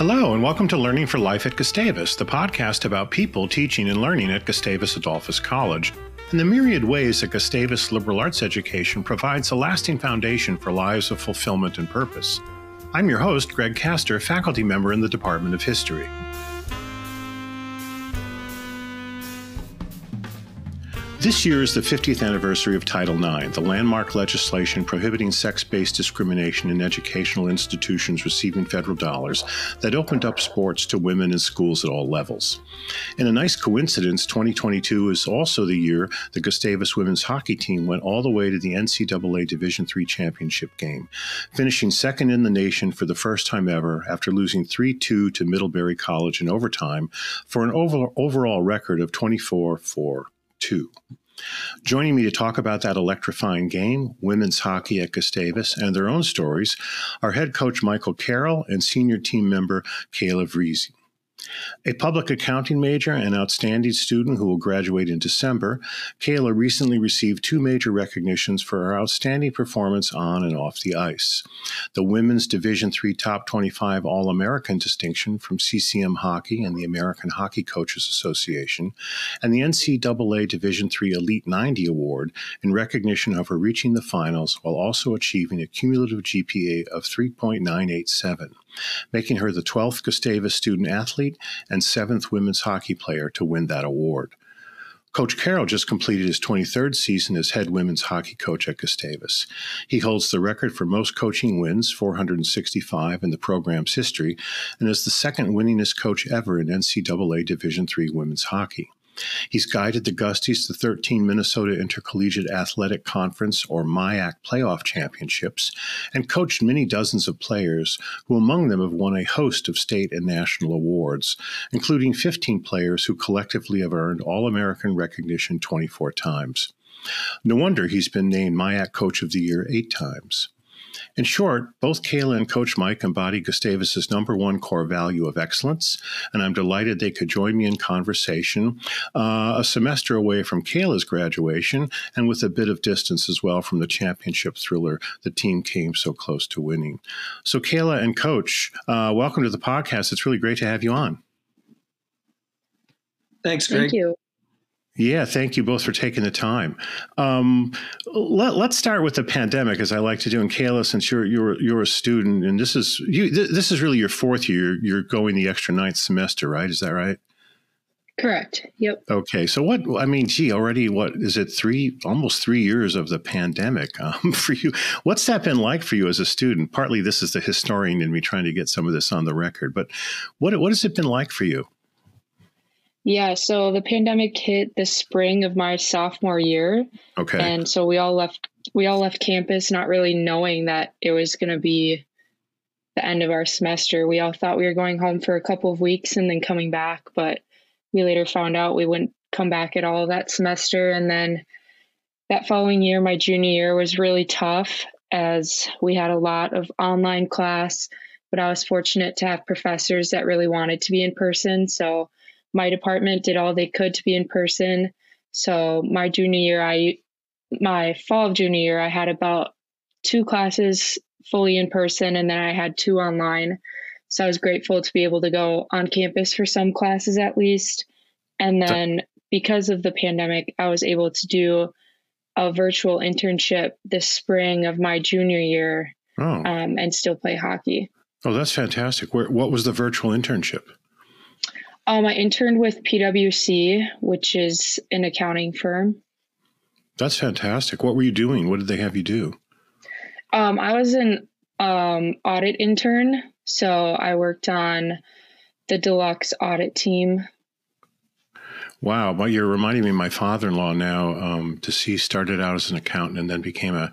Hello, and welcome to Learning for Life at Gustavus, the podcast about people teaching and learning at Gustavus Adolphus College, and the myriad ways that Gustavus liberal arts education provides a lasting foundation for lives of fulfillment and purpose. I'm your host, Greg Kaster, faculty member in the Department of History. This year is the 50th anniversary of Title IX, the landmark legislation prohibiting sex based discrimination in educational institutions receiving federal dollars that opened up sports to women in schools at all levels. In a nice coincidence, 2022 is also the year the Gustavus women's hockey team went all the way to the NCAA Division III championship game, finishing second in the nation for the first time ever after losing 3 2 to Middlebury College in overtime for an overall record of 24 4 two. Joining me to talk about that electrifying game, women's hockey at Gustavus, and their own stories are head coach Michael Carroll and senior team member Kayla Vrieze. A public accounting major and outstanding student who will graduate in December, Kayla recently received two major recognitions for her outstanding performance on and off the ice. The Women's Division III Top 25 All American distinction from CCM Hockey and the American Hockey Coaches Association, and the NCAA Division III Elite 90 Award in recognition of her reaching the finals while also achieving a cumulative GPA of 3.987 making her the 12th Gustavus student athlete and seventh women's hockey player to win that award. Coach Carroll just completed his 23rd season as head women's hockey coach at Gustavus. He holds the record for most coaching wins, 465 in the program's history, and is the second winningest coach ever in NCAA Division III women's hockey. He's guided the Gusties to 13 Minnesota Intercollegiate Athletic Conference or MIAC playoff championships and coached many dozens of players who among them have won a host of state and national awards, including 15 players who collectively have earned All-American recognition 24 times. No wonder he's been named MIAC Coach of the Year eight times. In short, both Kayla and Coach Mike embody Gustavus's number one core value of excellence, and I'm delighted they could join me in conversation uh, a semester away from Kayla's graduation and with a bit of distance as well from the championship thriller the team came so close to winning. So, Kayla and Coach, uh, welcome to the podcast. It's really great to have you on. Thanks, Greg. Thank you. Yeah, thank you both for taking the time. Um, let, us start with the pandemic, as I like to do. And Kayla, since you're you're you're a student, and this is you, th- this is really your fourth year. You're going the extra ninth semester, right? Is that right? Correct. Yep. Okay. So what? I mean, gee, already what is it? Three, almost three years of the pandemic um, for you. What's that been like for you as a student? Partly, this is the historian in me trying to get some of this on the record. But what what has it been like for you? Yeah, so the pandemic hit the spring of my sophomore year. Okay. And so we all left we all left campus not really knowing that it was going to be the end of our semester. We all thought we were going home for a couple of weeks and then coming back, but we later found out we wouldn't come back at all that semester and then that following year my junior year was really tough as we had a lot of online class, but I was fortunate to have professors that really wanted to be in person, so my department did all they could to be in person. So my junior year, I my fall of junior year, I had about two classes fully in person, and then I had two online. So I was grateful to be able to go on campus for some classes at least. And then because of the pandemic, I was able to do a virtual internship this spring of my junior year oh. um, and still play hockey. Oh, that's fantastic. Where, what was the virtual internship? Um, I interned with PwC, which is an accounting firm. That's fantastic. What were you doing? What did they have you do? Um, I was an um, audit intern, so I worked on the deluxe audit team. Wow, well, you're reminding me of my father-in-law now. Um, deceased started out as an accountant and then became a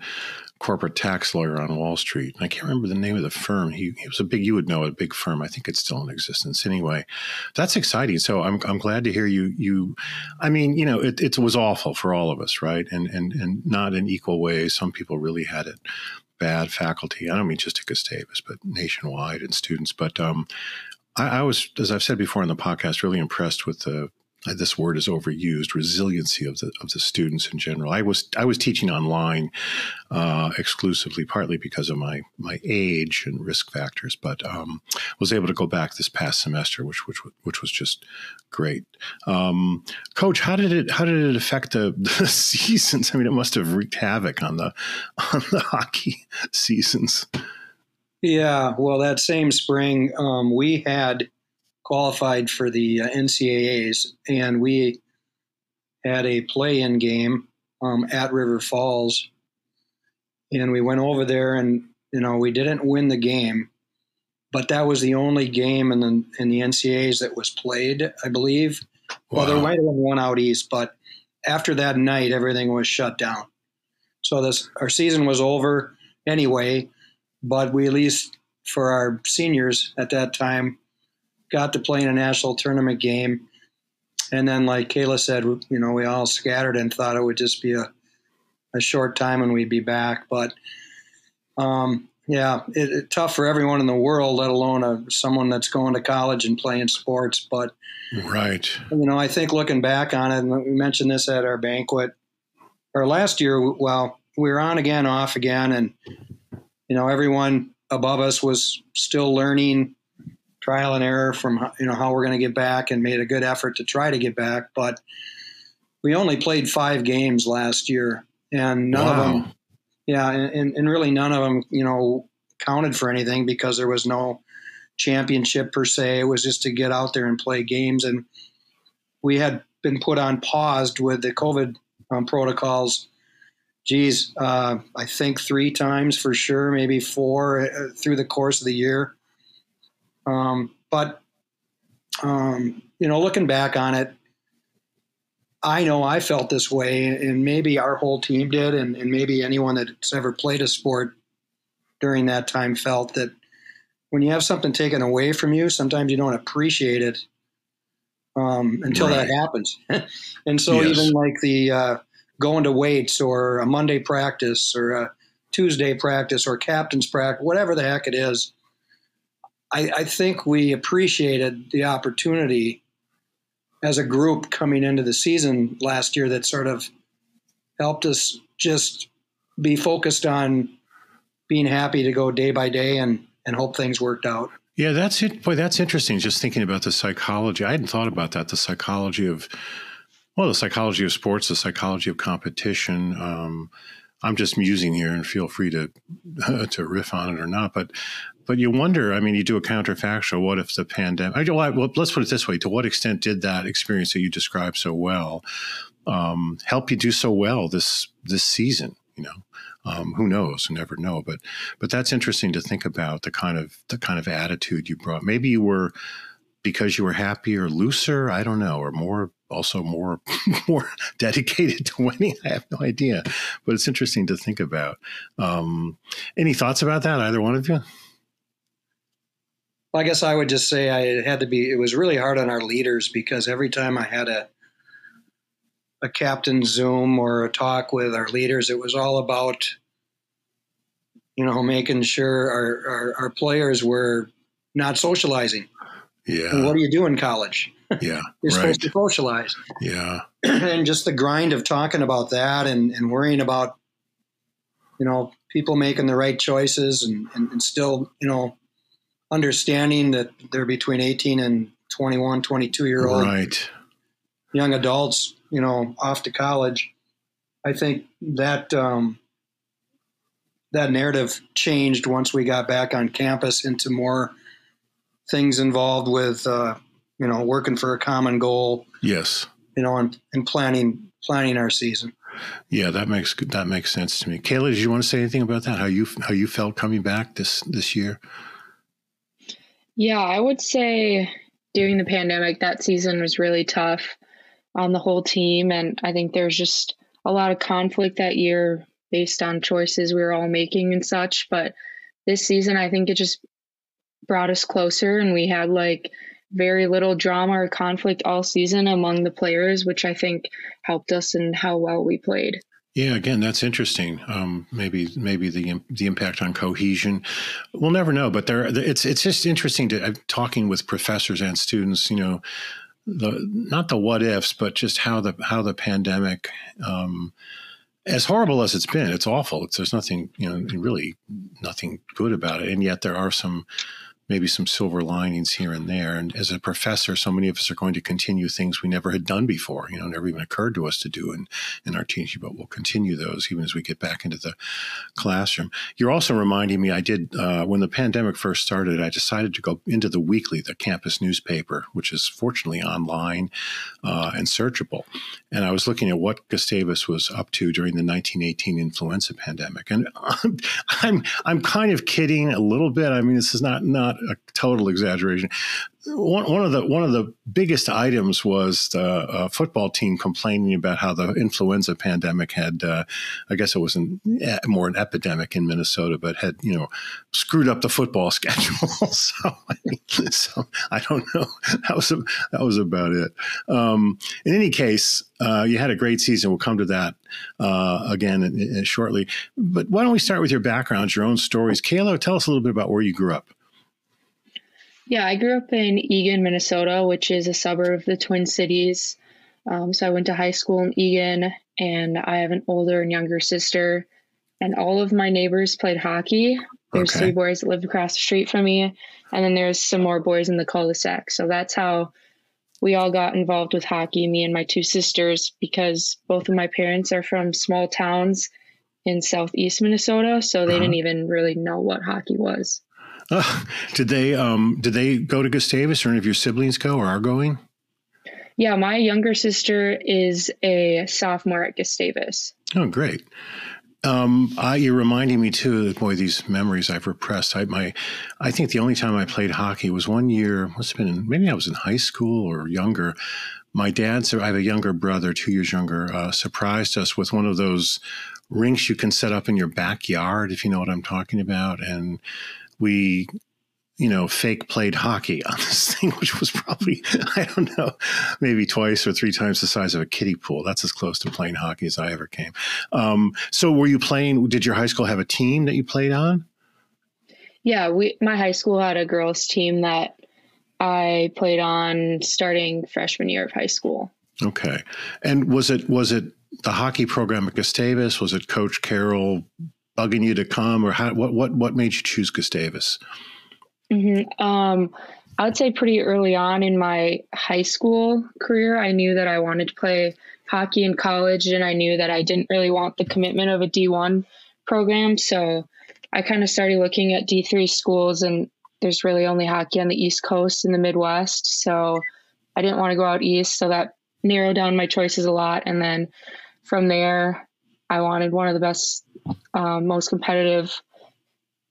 corporate tax lawyer on Wall Street. I can't remember the name of the firm. He, he, was a big, you would know, a big firm. I think it's still in existence. Anyway, that's exciting. So I'm, I'm glad to hear you. You, I mean, you know, it, it was awful for all of us, right? And, and, and not in equal ways. Some people really had it bad faculty. I don't mean just at Gustavus, but nationwide and students. But um, I, I was, as I've said before in the podcast, really impressed with the this word is overused resiliency of the of the students in general. I was I was teaching online uh, exclusively, partly because of my my age and risk factors, but um, was able to go back this past semester, which which which was just great. Um, Coach, how did it how did it affect the, the seasons? I mean, it must have wreaked havoc on the on the hockey seasons. Yeah, well, that same spring, um, we had qualified for the uh, NCAAs, and we had a play-in game um, at River Falls, and we went over there, and you know we didn't win the game, but that was the only game in the in the NCAAs that was played, I believe. Wow. Well, there might have been one out east, but after that night, everything was shut down. So this our season was over anyway, but we at least for our seniors at that time got to play in a national tournament game. And then, like Kayla said, you know, we all scattered and thought it would just be a, a short time and we'd be back. But um, yeah, it, it, tough for everyone in the world, let alone a, someone that's going to college and playing sports. But right, you know, I think looking back on it, and we mentioned this at our banquet, or last year. Well, we were on again, off again, and you know, everyone above us was still learning trial and error from you know how we're going to get back and made a good effort to try to get back but we only played five games last year and none wow. of them yeah and, and really none of them you know counted for anything because there was no championship per se it was just to get out there and play games and we had been put on paused with the covid um, protocols geez uh, i think three times for sure maybe four uh, through the course of the year um, but um, you know, looking back on it, I know I felt this way, and maybe our whole team did, and, and maybe anyone that's ever played a sport during that time felt that when you have something taken away from you, sometimes you don't appreciate it um, until right. that happens. and so, yes. even like the uh, going to weights or a Monday practice or a Tuesday practice or captain's practice, whatever the heck it is, I, I think we appreciated the opportunity as a group coming into the season last year that sort of helped us just be focused on being happy to go day by day and, and hope things worked out. Yeah, that's it. Boy, that's interesting. Just thinking about the psychology. I hadn't thought about that. The psychology of, well, the psychology of sports, the psychology of competition. Um, I'm just musing here, and feel free to to riff on it or not. But but you wonder. I mean, you do a counterfactual. What if the pandemic? Well, let's put it this way: To what extent did that experience that you described so well um, help you do so well this this season? You know, um, who knows? Never know. But but that's interesting to think about the kind of the kind of attitude you brought. Maybe you were because you were happier, looser. I don't know, or more also more more dedicated to winning. I have no idea, but it's interesting to think about. Um, any thoughts about that? Either one of you? Well, I guess I would just say I had to be. It was really hard on our leaders because every time I had a a captain Zoom or a talk with our leaders, it was all about you know making sure our, our, our players were not socializing. Yeah. What do you do in college? Yeah. You're right. supposed to socialize. Yeah. and just the grind of talking about that and, and worrying about, you know, people making the right choices and, and, and still, you know, understanding that they're between 18 and 21, 22 year old right. young adults, you know, off to college. I think that um, that narrative changed once we got back on campus into more things involved with uh, you know working for a common goal. Yes. You know, and, and planning planning our season. Yeah, that makes that makes sense to me. Kayla, did you want to say anything about that? How you how you felt coming back this this year? Yeah, I would say during the pandemic that season was really tough on the whole team, and I think there's just a lot of conflict that year based on choices we were all making and such. But this season, I think it just brought us closer, and we had like very little drama or conflict all season among the players, which I think helped us in how well we played. Yeah, again, that's interesting. Um, maybe maybe the the impact on cohesion, we'll never know. But there, it's it's just interesting to uh, talking with professors and students. You know, the not the what ifs, but just how the how the pandemic, um, as horrible as it's been, it's awful. It's, there's nothing you know really nothing good about it, and yet there are some maybe some silver linings here and there. And as a professor, so many of us are going to continue things we never had done before, you know, never even occurred to us to do in, in our teaching, but we'll continue those even as we get back into the classroom. You're also reminding me, I did, uh, when the pandemic first started, I decided to go into the weekly, the campus newspaper, which is fortunately online uh, and searchable. And I was looking at what Gustavus was up to during the 1918 influenza pandemic. And I'm, I'm kind of kidding a little bit. I mean, this is not, not a total exaggeration one, one of the one of the biggest items was the uh, football team complaining about how the influenza pandemic had, uh, I guess it was an, more an epidemic in Minnesota, but had you know screwed up the football schedule. so, I so I don't know. That was a, that was about it. Um, in any case, uh, you had a great season. We'll come to that uh, again in, in shortly. But why don't we start with your background, your own stories? Kayla, tell us a little bit about where you grew up. Yeah, I grew up in Eagan, Minnesota, which is a suburb of the Twin Cities. Um, so I went to high school in Eagan, and I have an older and younger sister. And all of my neighbors played hockey. There's okay. three boys that lived across the street from me, and then there's some more boys in the cul-de-sac. So that's how we all got involved with hockey, me and my two sisters, because both of my parents are from small towns in southeast Minnesota, so they uh-huh. didn't even really know what hockey was. Uh, did they um, did they go to Gustavus or any of your siblings go or are going? Yeah, my younger sister is a sophomore at Gustavus. Oh, great. Um, I, you're reminding me too that boy, these memories I've repressed. I my, I think the only time I played hockey was one year. Must have been maybe I was in high school or younger. My dad, I have a younger brother, two years younger, uh, surprised us with one of those rinks you can set up in your backyard, if you know what I'm talking about, and we you know, fake played hockey on this thing, which was probably, I don't know, maybe twice or three times the size of a kiddie pool. That's as close to playing hockey as I ever came. Um, so were you playing, did your high school have a team that you played on? Yeah, we, my high school had a girls team that I played on starting freshman year of high school. Okay. And was it, was it the hockey program at Gustavus? Was it Coach Carroll bugging you to come, or how, what what what made you choose Gustavus? Mm-hmm. Um, I would say pretty early on in my high school career, I knew that I wanted to play hockey in college, and I knew that I didn't really want the commitment of a D1 program. So I kind of started looking at D3 schools, and there's really only hockey on the East Coast in the Midwest. So I didn't want to go out east. So that narrowed down my choices a lot. And then from there, I wanted one of the best, um, most competitive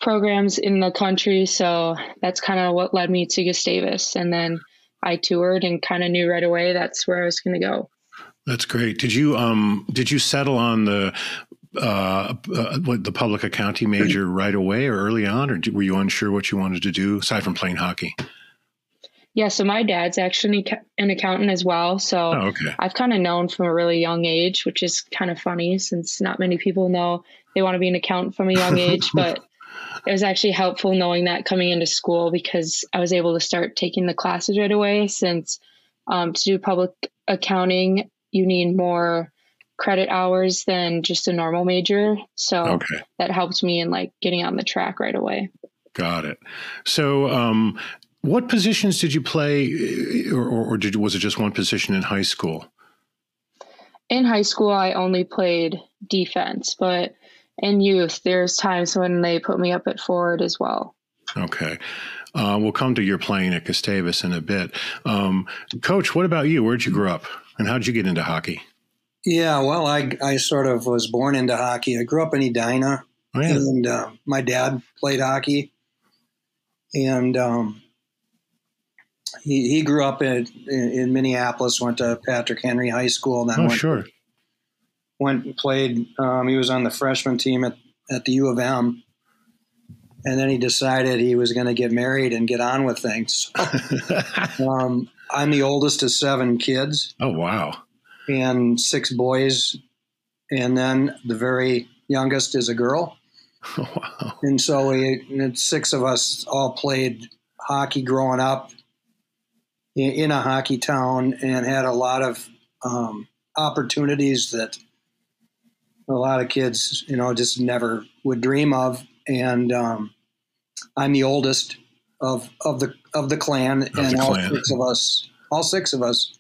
programs in the country. So that's kind of what led me to Gustavus. And then I toured and kind of knew right away that's where I was going to go. That's great. Did you um did you settle on the uh, uh, what the public accounting major right away or early on, or were you unsure what you wanted to do aside from playing hockey? Yeah, so my dad's actually an accountant as well. So oh, okay. I've kind of known from a really young age, which is kind of funny since not many people know they want to be an accountant from a young age. but it was actually helpful knowing that coming into school because I was able to start taking the classes right away. Since um, to do public accounting, you need more credit hours than just a normal major. So okay. that helped me in like getting on the track right away. Got it. So, um, what positions did you play, or, or did, was it just one position in high school? In high school, I only played defense, but in youth, there's times when they put me up at forward as well. Okay. Uh, we'll come to your playing at Gustavus in a bit. Um, Coach, what about you? Where'd you grow up, and how did you get into hockey? Yeah, well, I, I sort of was born into hockey. I grew up in Edina, oh, yeah. and uh, my dad played hockey, and um, he, he grew up in, in, in Minneapolis, went to Patrick Henry High School, and then oh, went, sure. went and played. Um, he was on the freshman team at, at the U of M, and then he decided he was going to get married and get on with things. So, um, I'm the oldest of seven kids. Oh wow! And six boys, and then the very youngest is a girl. Oh, wow! And so we, and six of us all played hockey growing up in, in a hockey town and had a lot of um, opportunities that a lot of kids, you know, just never would dream of. And um, I'm the oldest of of the of the clan, of and the all clan. six of us, all six of us,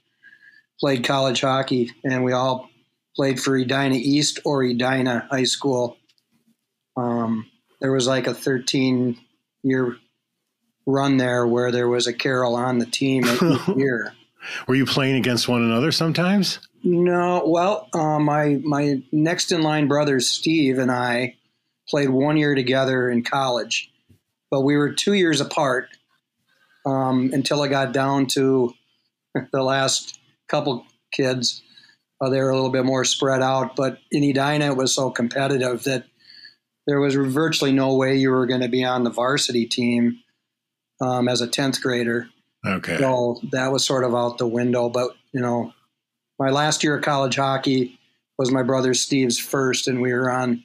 played college hockey, and we all played for Edina East or Edina High School. Um, there was like a 13 year run there where there was a Carroll on the team every year. Were you playing against one another sometimes? No. Well, uh, my my next in line brother Steve and I played one year together in college, but we were two years apart um, until I got down to the last couple kids. Uh, they were a little bit more spread out, but in Edina it was so competitive that there was virtually no way you were going to be on the varsity team um, as a 10th grader. Okay. So that was sort of out the window. But, you know, my last year of college hockey was my brother Steve's first, and we were on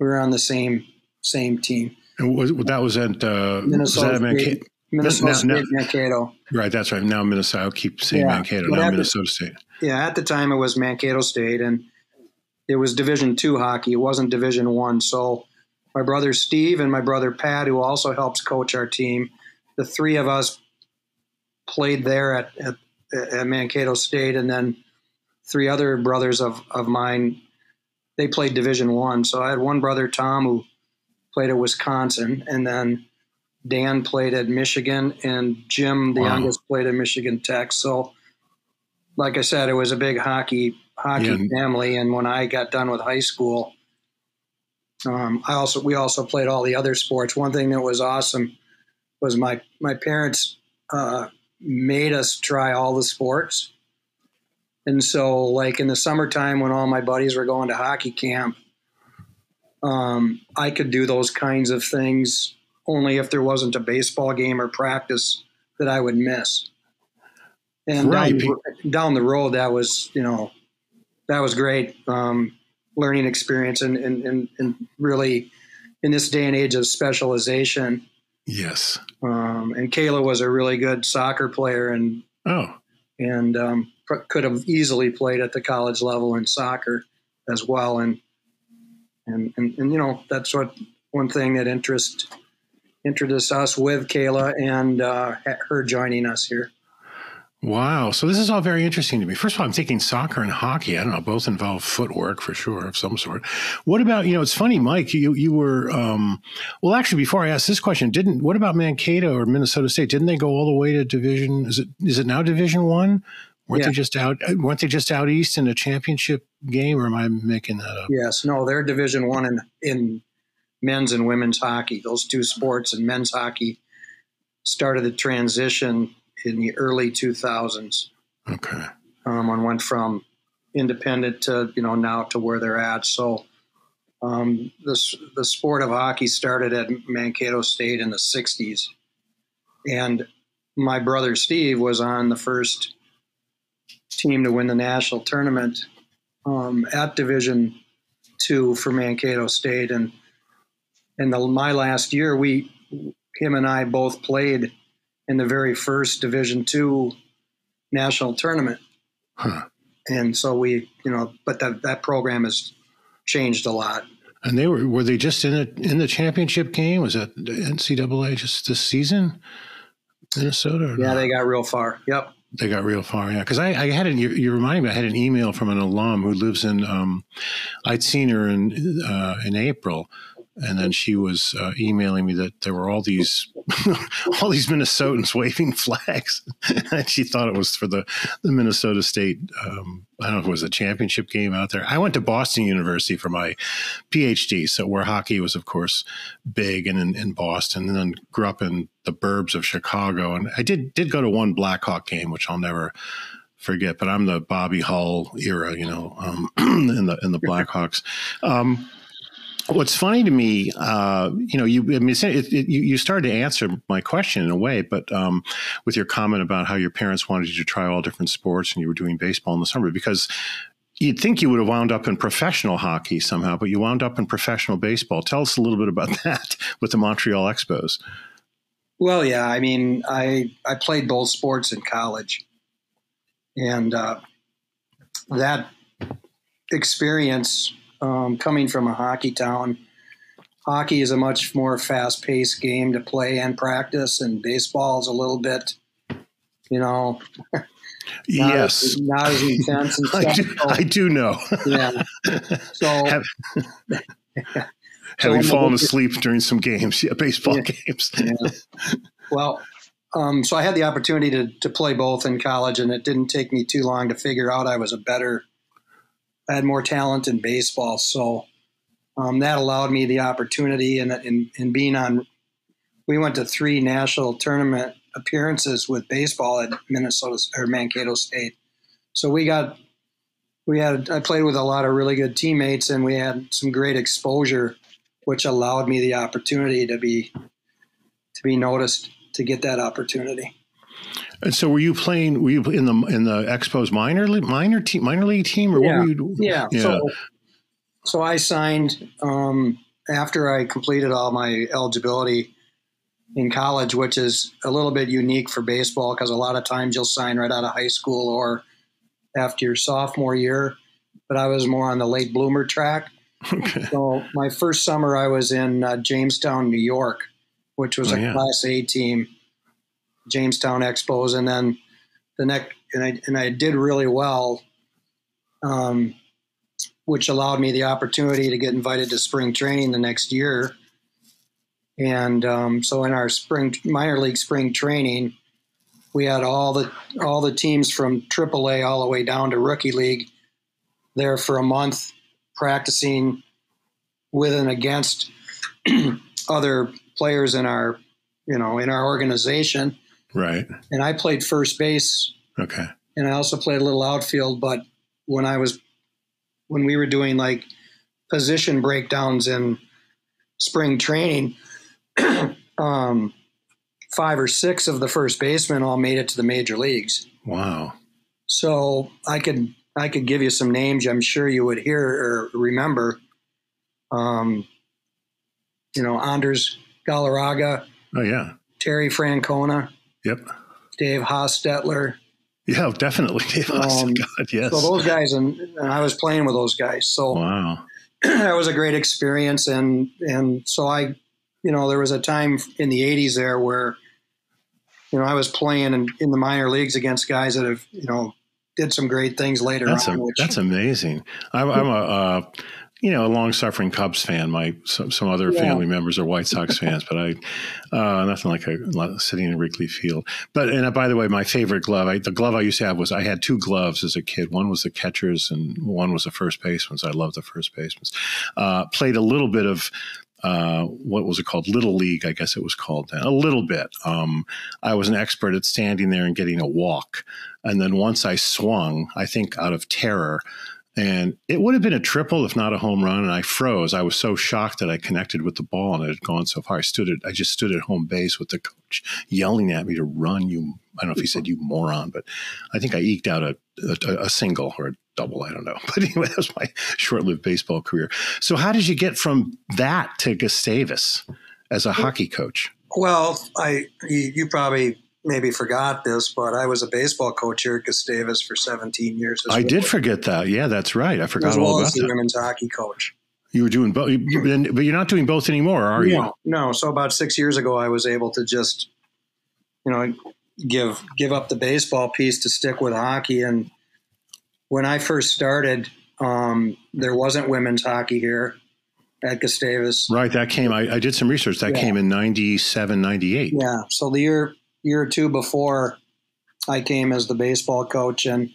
we were on the same same team. And was, that was at uh, Minnesota was that State, Minnesota State, Mankato. Right, that's right. Now Minnesota. I keep saying yeah. Mankato. But now Minnesota the, State. Yeah, at the time it was Mankato State, and it was Division two hockey. It wasn't Division one. So my brother Steve and my brother Pat, who also helps coach our team, the three of us played there at, at, at Mankato State, and then three other brothers of, of mine, they played Division One. So I had one brother Tom who played at Wisconsin, and then Dan played at Michigan, and Jim, the wow. youngest, played at Michigan Tech. So, like I said, it was a big hockey hockey yeah. family. And when I got done with high school, um, I also we also played all the other sports. One thing that was awesome was my my parents uh, made us try all the sports, and so like in the summertime when all my buddies were going to hockey camp, um, I could do those kinds of things only if there wasn't a baseball game or practice that I would miss. And right. down, down the road, that was you know that was great um, learning experience and, and, and, and, really in this day and age of specialization. Yes. Um, and Kayla was a really good soccer player and oh and um, could have easily played at the college level in soccer as well. And, and, and, and you know, that's what one thing that interest, introduced us with Kayla and uh, her joining us here. Wow. So this is all very interesting to me. First of all, I'm thinking soccer and hockey. I don't know, both involve footwork for sure of some sort. What about, you know, it's funny, Mike, you, you were, um, well, actually, before I asked this question, didn't, what about Mankato or Minnesota State? Didn't they go all the way to division? Is it, is it now division one? Weren't yeah. they just out, weren't they just out East in a championship game or am I making that up? Yes. No, they're division one in, in men's and women's hockey. Those two sports and men's hockey started the transition in the early 2000s. Okay. Um, and went from independent to you know now to where they're at. So um, the the sport of hockey started at Mankato State in the 60s, and my brother Steve was on the first team to win the national tournament um, at Division two for Mankato State, and in the, my last year, we him and I both played in the very first Division two national tournament. Huh. And so we, you know, but that that program has changed a lot. And they were were they just in the in the championship game? Was that the NCAA just this season? Minnesota? yeah, they got real far. Yep. They got real far, yeah. Because I, I, had an, you, you reminding me, I had an email from an alum who lives in, um, I'd seen her in uh, in April, and then she was uh, emailing me that there were all these all these Minnesotans waving flags, and she thought it was for the the Minnesota State. Um, I don't know if it was a championship game out there. I went to Boston University for my PhD, so where hockey was, of course, big, and in, in Boston, and then grew up in the burbs of Chicago, and I did did go to one Blackhawk game, which I'll never forget. But I'm the Bobby Hull era, you know, um, in the in the Blackhawks. Um, What's funny to me, uh, you know, you I mean, it, it, you, started to answer my question in a way, but um, with your comment about how your parents wanted you to try all different sports and you were doing baseball in the summer, because you'd think you would have wound up in professional hockey somehow, but you wound up in professional baseball. Tell us a little bit about that with the Montreal Expos. Well, yeah. I mean, I I played both sports in college, and uh, that experience um, coming from a hockey town. Hockey is a much more fast-paced game to play and practice, and baseball is a little bit, you know, not yes, as, not as intense. And I, stuff. do, I do know. yeah. So Have- So having I'm fallen asleep during some games, yeah, baseball Yeah. games. Yeah. Well, um, so I had the opportunity to, to play both in college, and it didn't take me too long to figure out I was a better, I had more talent in baseball. So um, that allowed me the opportunity, and in, in being on, we went to three national tournament appearances with baseball at Minnesota or Mankato State. So we got, we had, I played with a lot of really good teammates, and we had some great exposure, which allowed me the opportunity to be to be noticed to get that opportunity. And so, were you playing? Were you in the in the Expos minor league, minor team, minor league team, or Yeah. what were you? doing? Yeah. Yeah. So, so I signed um, after I completed all my eligibility in college, which is a little bit unique for baseball because a lot of times you'll sign right out of high school or after your sophomore year. But I was more on the late bloomer track. Okay. So my first summer I was in uh, Jamestown, New York, which was Oh, a yeah. Class A team, Jamestown Expos, and then the next and I and I did really well, um, which allowed me the opportunity to get invited to spring training the next year. And um, so in our spring minor league spring training, we had all the all the teams from AAA all the way down to rookie league there for a month practicing with and against other players in our you know in our organization Right. and i played first base Okay. and i also played a little outfield but when i was when we were doing like position breakdowns in spring training um, five or six of the first basemen all made it to the major leagues Wow. so I could I could give you some names. I'm sure you would hear or remember. Um, you know, Andres Galarraga, Oh yeah. Terry Francona, Yep. Dave Hostetler. Yeah. Definitely. Um, God, yes. So those guys, and, and I was playing with those guys. So wow. that was a great experience, and and so I, you know, there was a time in the '80s there where, you know, I was playing in, in the minor leagues against guys that have, you know, did some great things later That's on. a, which, that's amazing. I'm, I'm a uh, you know a long suffering Cubs fan. My some, some other Yeah. family members are White Sox fans, but I uh, nothing like a sitting in Wrigley Field. But and uh, by the way, my favorite glove, I, the glove I used to have was I had two gloves as a kid. One was the catcher's, and one was the first baseman's. I love the first baseman's. Uh, played a little bit of. Uh, what was it called? Little League, I guess it was called then. A little bit. Um, I was an expert at standing there and getting a walk. And then once I swung, I think out of terror, and it would have been a triple if not a home run. And I froze. I was so shocked that I connected with the ball and it had gone so far. I stood at, I just stood at home base with the coach yelling at me to run. You, I don't know if he said you moron, but I think I eked out a, a, a single or a double. I don't know. But anyway, that was my short-lived baseball career. So how did you get from that to Gustavus as a hockey coach? Well, I you, you probably maybe forgot this, but I was a baseball coach here at Gustavus for 17 years. I well- did forget that. Yeah, that's right. I forgot as all well about as the that. women's hockey coach. You were doing both, but you're not doing both anymore, are you? No, no. So about six years ago, I was able to just, you know, give give up the baseball piece to stick with hockey. And when I first started, um, there wasn't women's hockey here at Gustavus. Right. That came, I, I did some research. That Yeah. came in 97, 98. Yeah. So the year year or two before I came as the baseball coach. And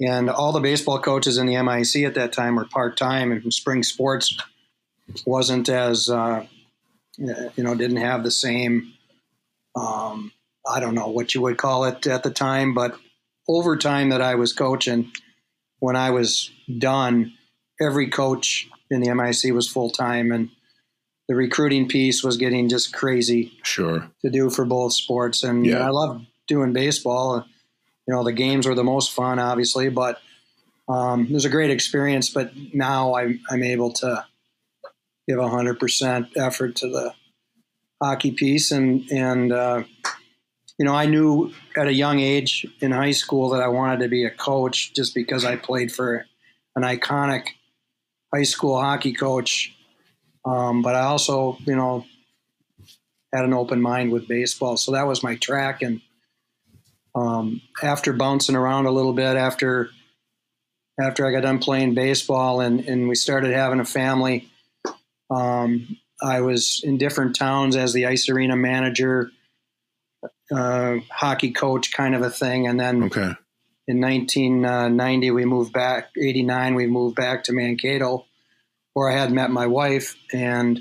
and all the baseball coaches in the MIC at that time were part time and spring sports wasn't as uh, you know didn't have the same um, I don't know what you would call it at the time, but over time that I was coaching, when I was done, every coach in the MIC was full time and the recruiting piece was getting just crazy Sure. to do for both sports. And Yeah. I love doing baseball. You know, the games were the most fun, obviously, but um, it was a great experience. But now I'm, I'm able to give 100% effort to the hockey piece, and and uh, you know I knew at a young age in high school that I wanted to be a coach just because I played for an iconic high school hockey coach. Um, but I also, you know, had an open mind with baseball, so that was my track. And um, after bouncing around a little bit, after after I got done playing baseball, and and we started having a family. Um, I was in different towns as the ice arena manager, uh, hockey coach, kind of a thing, and then Okay. in 1990 we moved back 89 we moved back to mankato where i had met my wife and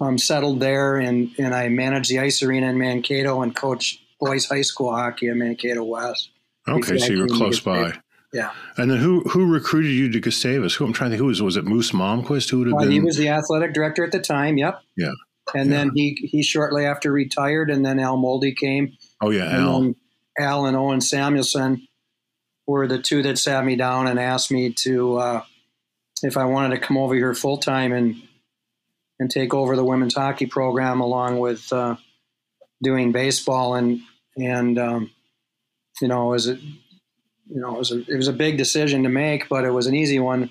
um, settled there and, and i managed the ice arena in mankato and coached boys high school hockey in mankato west Okay, so I you were close by. Yeah And then who who recruited you to Gustavus? Who I'm trying to think who was was it Moose Momquist? Who would have well, been he was the athletic director at the time yep Yeah. and then he he shortly after retired and then al molde came Oh yeah, and Al. al and owen samuelson were the two that sat me down and asked me to uh, if I wanted to come over here full time and and take over the women's hockey program along with uh, doing baseball and and um, you know it was a you know it was a it was a big decision to make, but it was an easy one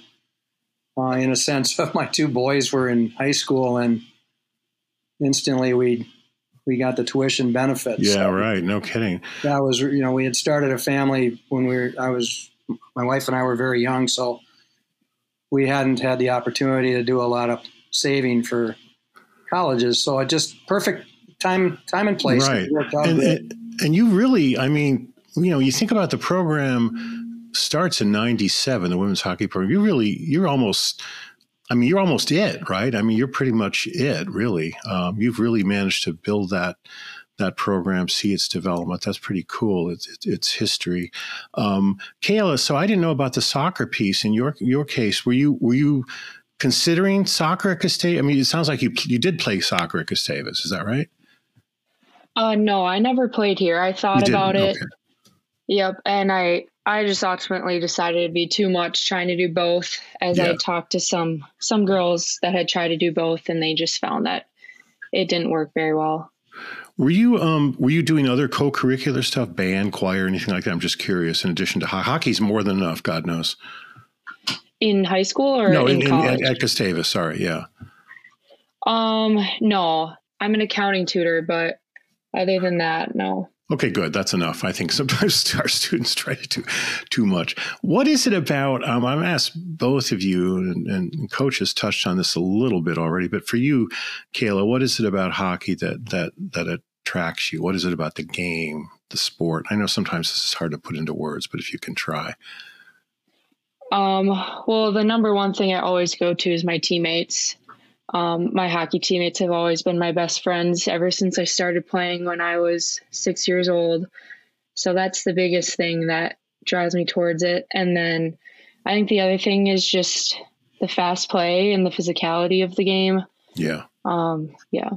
uh, in a sense of my two boys were in high school and instantly we we got the tuition benefits. Yeah, So right. No kidding. that was you know we had started a family when we were I was my wife and I were very young so we hadn't had the opportunity to do a lot of saving for colleges so it just perfect time time and place Right. It worked out And, and and you really, I mean, you know, you think about the program starts in '97, the women's hockey program. You really, you're almost. I mean, you're almost it, right? I mean, you're pretty much it, really. Um, you've really managed to build that that program, see its development. That's pretty cool. It's it's, it's history. Um, Kayla, so I didn't know about the soccer piece in your your case. Were you were you considering soccer at Gustavus? I mean, it sounds like you you did play soccer at Gustavus. Is that right? Uh, no, I never played here. I thought about it. Okay. Yep, and I I just ultimately decided it'd be too much trying to do both. As Yeah. I talked to some some girls that had tried to do both, and they just found that it didn't work very well. Were you um were you doing other co-curricular stuff, band, choir, anything like that? I'm just curious. In addition to ho- hockey's more than enough, God knows. In high school or no, in, in, in, college? at, at Gustavus. Sorry, yeah. um, no, I'm an accounting tutor, but other than that, no. Okay, good. That's enough. I think sometimes our students try to do too much. What is it about? Um, I've asked both of you, and, and touched on this a little bit already. But for you, Kayla, what is it about hockey that that that attracts you? What is it about the game, the sport? I know sometimes this is hard to put into words, but if you can try. Um, well, the number one thing I always go to is my teammates. Um, my hockey teammates have always been my best friends ever since I started playing when I was six years old. So that's the biggest thing that drives me towards it. And then I think the other thing is just the fast play and the physicality of the game. Yeah. Um, yeah.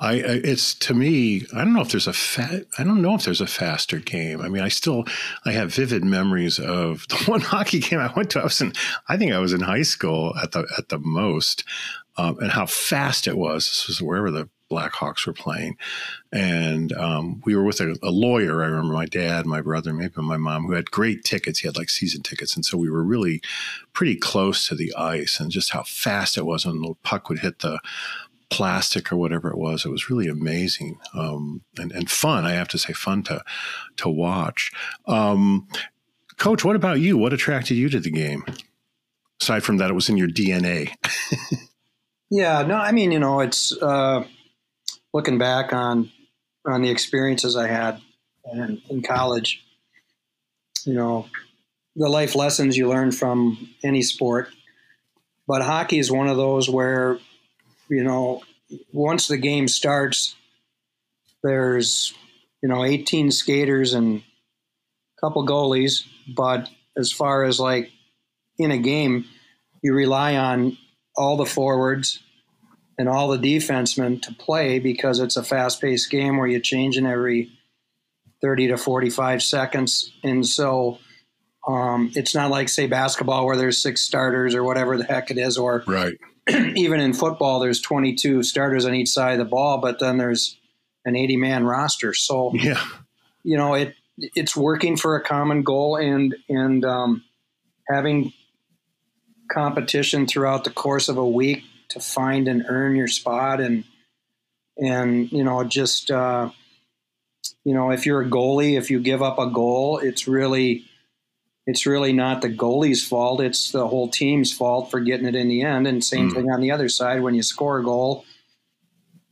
I, I it's to me I don't know if there's a fa- I don't know if there's a faster game. I mean I still I have vivid memories of the one hockey game I went to. I was in I think I was in high school at the at the most, um, and how fast it was. This was wherever the Blackhawks were playing, and um, we were with a, a lawyer. I remember my dad, my brother, maybe my mom, who had great tickets. He had like season tickets, and so we were really pretty close to the ice, and just how fast it was when the puck would hit the plastic or whatever it was. It was really amazing um, and, and fun. I have to say, fun to to watch. Um, Coach, what about you? What attracted you to the game? Aside from that, it was in your DNA. Yeah, no, I mean, you know, it's uh, looking back on on the experiences I had in, in college. You know, the life lessons you learn from any sport, but hockey is one of those where, you know, once the game starts, there's you know 18 skaters and a couple goalies, but as far as like in a game, you rely on all the forwards and all the defensemen to play because it's a fast-paced game where you're changing every 30 to 45 seconds and so um, it's not like say basketball where there's six starters or whatever the heck it is or Right. even in football, there's 22 starters on each side of the ball, but then there's an 80 man roster. So, yeah, you know, it it's working for a common goal and and um, having competition throughout the course of a week to find and earn your spot and and you know just uh, you know if you're a goalie if you give up a goal it's really it's really not the goalie's fault. It's the whole team's fault for getting it in the end. And same mm. thing on the other side. When you score a goal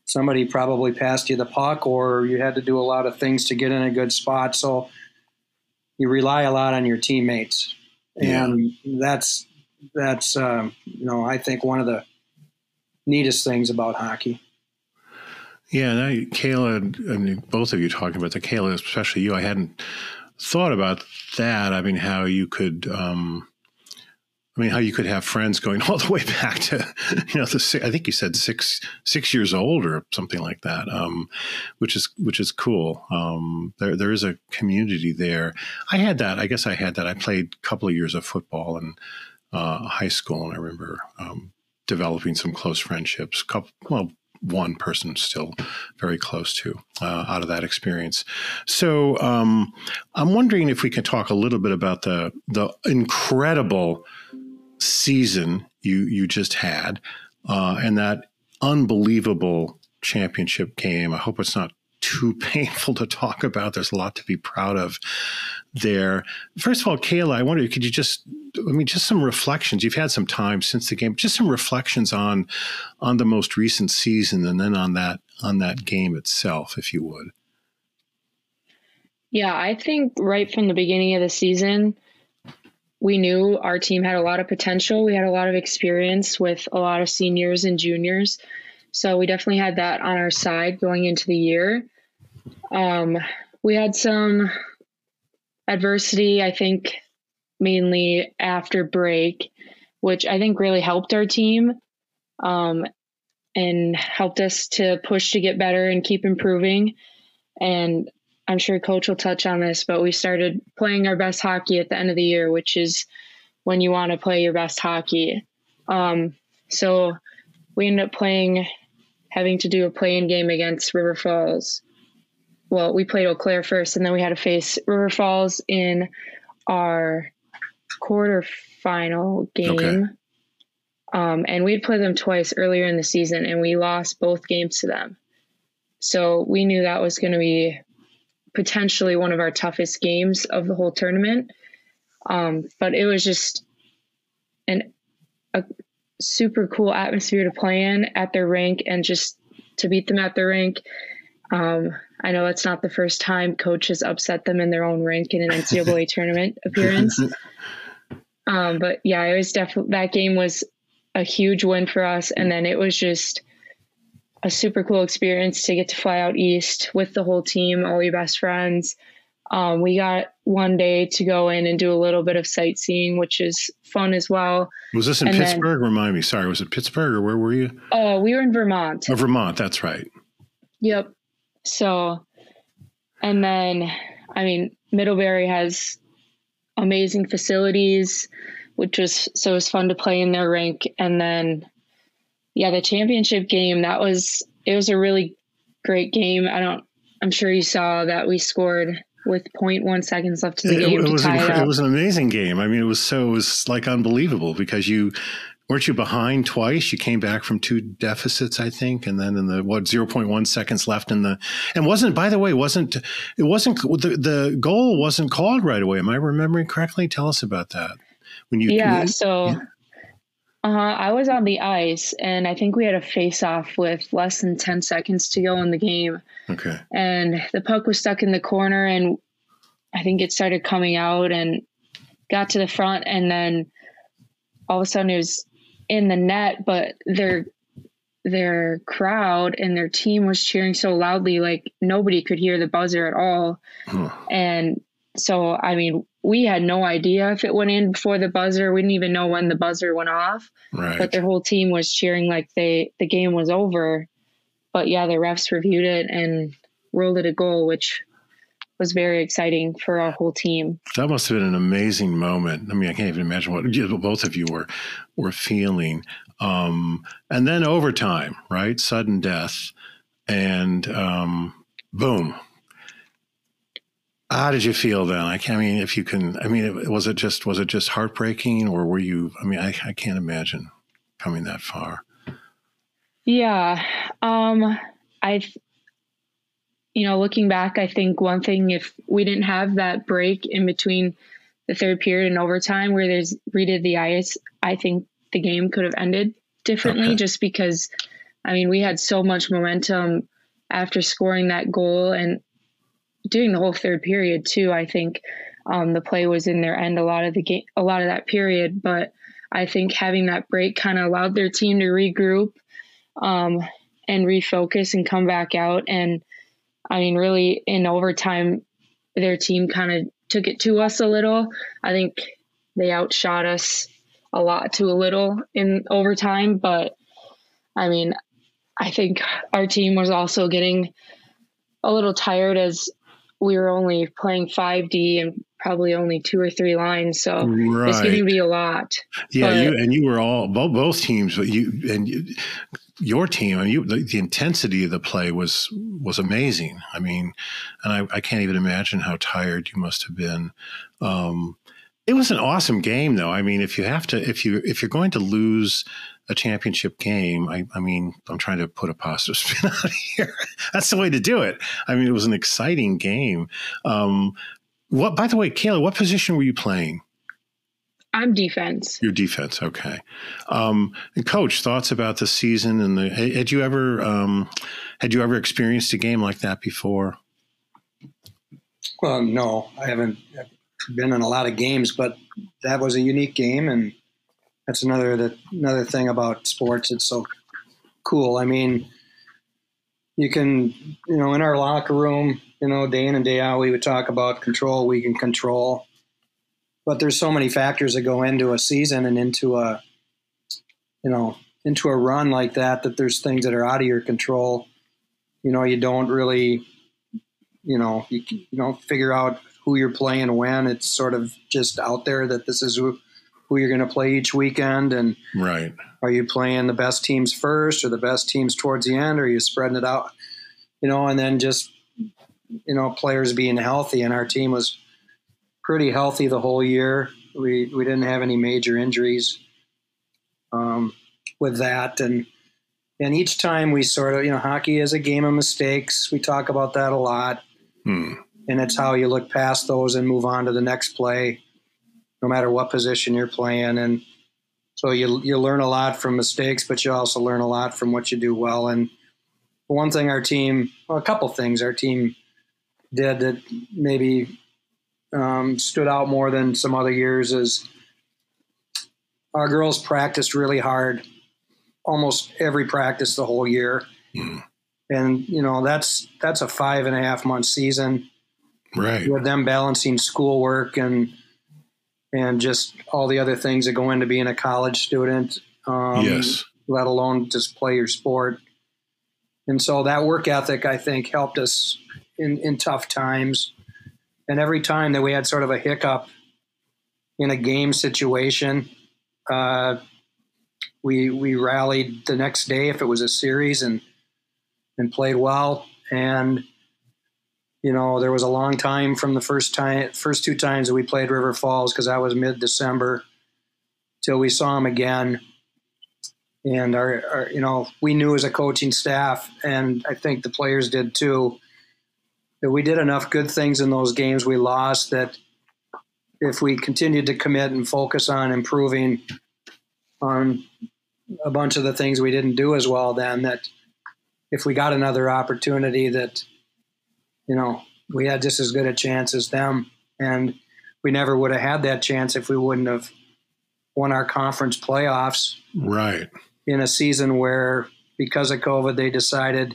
somebody probably passed you the puck or you had to do a lot of things to get in a good spot. So you rely a lot on your teammates. Yeah. and that's that's um, you know I think one of the neatest things about hockey. Yeah, and I, Kayla, I mean, both of you talking about the Kayla, especially you. I hadn't thought about that. I mean, how you could, um, I mean, how you could have friends going all the way back to, you know, the I think you said six six years old or something like that, um, which is which is cool. Um, there there is a community there. I had that. I guess I had that. I played a couple of years of football and uh, high school, and I remember um, developing some close friendships. Couple, well, one person still very close to uh, out of that experience. So um, I'm wondering if we can talk a little bit about the the incredible season you you just had uh, and that unbelievable championship game. I hope it's not too painful to talk about. There's a lot to be proud of there. First of all, Kayla, I wonder, could you just, I mean, just some reflections. You've had some time since the game, just some reflections on on the most recent season, and then on that on that game itself, if you would. Yeah, I think right from the beginning of the season, we knew our team had a lot of potential. We had a lot of experience with a lot of seniors and juniors. So we definitely had that on our side going into the year. Um, we had some adversity, I think, mainly after break, which I think really helped our team um, and helped us to push to get better and keep improving. And I'm sure coach will touch on this, but we started playing our best hockey at the end of the year, which is when you want to play your best hockey. Um, so we ended up playing, having to do a play-in game against River Falls well, we played Eau Claire first, and then we had to face River Falls in our quarterfinal game. Okay. Um, and we'd played them twice earlier in the season, and we lost both games to them. So we knew that was going to be potentially one of our toughest games of the whole tournament. Um, but it was just an a super cool atmosphere to play in at their rink, and just to beat them at their rink. Um, I know it's not the first time coach has upset them in their own rank in an NCAA tournament appearance. Um, but yeah, it was definitely that game was a huge win for us, and then it was just a super cool experience to get to fly out east with the whole team, all your best friends. Um, we got one day to go in and do a little bit of sightseeing, which is fun as well. Was this in and Pittsburgh? Then, Remind me. Sorry, was it Pittsburgh or where were you? Oh, uh, we were in Vermont. Oh, Vermont. That's right. Yep. So, and then, I mean, Middlebury has amazing facilities, which was so it was fun to play in their rink. And then, yeah, the championship game that was it was a really great game. I don't. I'm sure you saw that we scored with 0.1 seconds left in the game. It, it was it, it, was an amazing game. I mean, it was so it was like unbelievable because you weren't you behind twice? You came back from two deficits, I think, and then in the what zero point one seconds left in the and wasn't by the way wasn't it wasn't the the goal wasn't called right away. Am I remembering correctly? Tell us about that. When you yeah, so. Yeah. Uh-huh. I was on the ice, and I think we had a face-off with less than ten seconds to go in the game. Okay. And the puck was stuck in the corner, and I think it started coming out and got to the front, and then all of a sudden it was in the net, but their their crowd and their team was cheering so loudly, like nobody could hear the buzzer at all. And so, I mean, we had no idea if it went in before the buzzer. We didn't even know when the buzzer went off. Right. But their whole team was cheering like they the game was over. But yeah, the refs reviewed it and ruled it a goal, which was very exciting for our whole team. That must have been an amazing moment. I mean, I can't even imagine what both of you were were feeling. Um, and then overtime, right? Sudden death, and um, boom. How did you feel then? I, I mean, if you can, I mean, was it just was it just heartbreaking, or were you? I mean, I, I can't imagine coming that far. Yeah, um, I you know, looking back, I think one thing if we didn't have that break in between the third period and overtime where there's redid the ice, I think the game could have ended differently okay. just because I mean, we had so much momentum after scoring that goal and doing the whole third period too. I think um, the play was in their end a lot of the game, a lot of that period. But I think having that break kind of allowed their team to regroup um, and refocus and come back out. And I mean, really, in overtime, their team kind of took it to us a little. I think they outshot us a lot to a little in overtime, but I mean, I think our team was also getting a little tired as we were only playing 5D and probably only two or three lines, so right. it's going to be a lot. Yeah, but, you and you were all both, both teams, but you and you, your team. I mean, you, the, the, intensity of the play was was amazing. I mean, and I, I can't even imagine how tired you must have been. Um, it was an awesome game, though. I mean, if you have to, if you if you're going to lose a championship game, I, I mean, I'm trying to put a positive spin on here. That's the way to do it. I mean, it was an exciting game. Um, what, by the way, Kayla, what position were you playing? I'm defense. Your defense, okay. Um, and coach, thoughts about the season and the had you ever um, had you ever experienced a game like that before? Well, no, I haven't been in a lot of games, but that was a unique game, and that's another that another thing about sports. It's so cool. I mean, you can, you know, in our locker room, you know, day in and day out, we would talk about control. We can control but there's so many factors that go into a season and into a you know into a run like that that there's things that are out of your control. You know you don't really you know you, you don't figure out who you're playing when. It's sort of just out there that this is who, who you're going to play each weekend and right. are you playing the best teams first or the best teams towards the end or are you spreading it out? You know and then just you know players being healthy and our team was pretty healthy the whole year. We we didn't have any major injuries um, with that, and and each time we sort of you know hockey is a game of mistakes. We talk about that a lot, hmm. and it's how you look past those and move on to the next play, no matter what position you're playing, and so you you learn a lot from mistakes, but you also learn a lot from what you do well. And one thing our team, well, a couple things our team did that maybe um, stood out more than some other years is our girls practiced really hard almost every practice the whole year. Mm. And, you know, that's that's a five and a half month season. Right. With them balancing schoolwork and and just all the other things that go into being a college student. Um, yes. Let alone just play your sport. And so that work ethic, I think, helped us in, in tough times. And every time that we had sort of a hiccup in a game situation, uh, we we rallied the next day if it was a series and and played well. And you know, there was a long time from the first time, first two times that we played River Falls because that was mid December till we saw them again. And our, our, you know, we knew as a coaching staff, and I think the players did too, that we did enough good things in those games we lost that if we continued to commit and focus on improving on a bunch of the things we didn't do as well then that if we got another opportunity that you know we had just as good a chance as them and we never would have had that chance if we wouldn't have won our conference playoffs right. in a season where because of covid they decided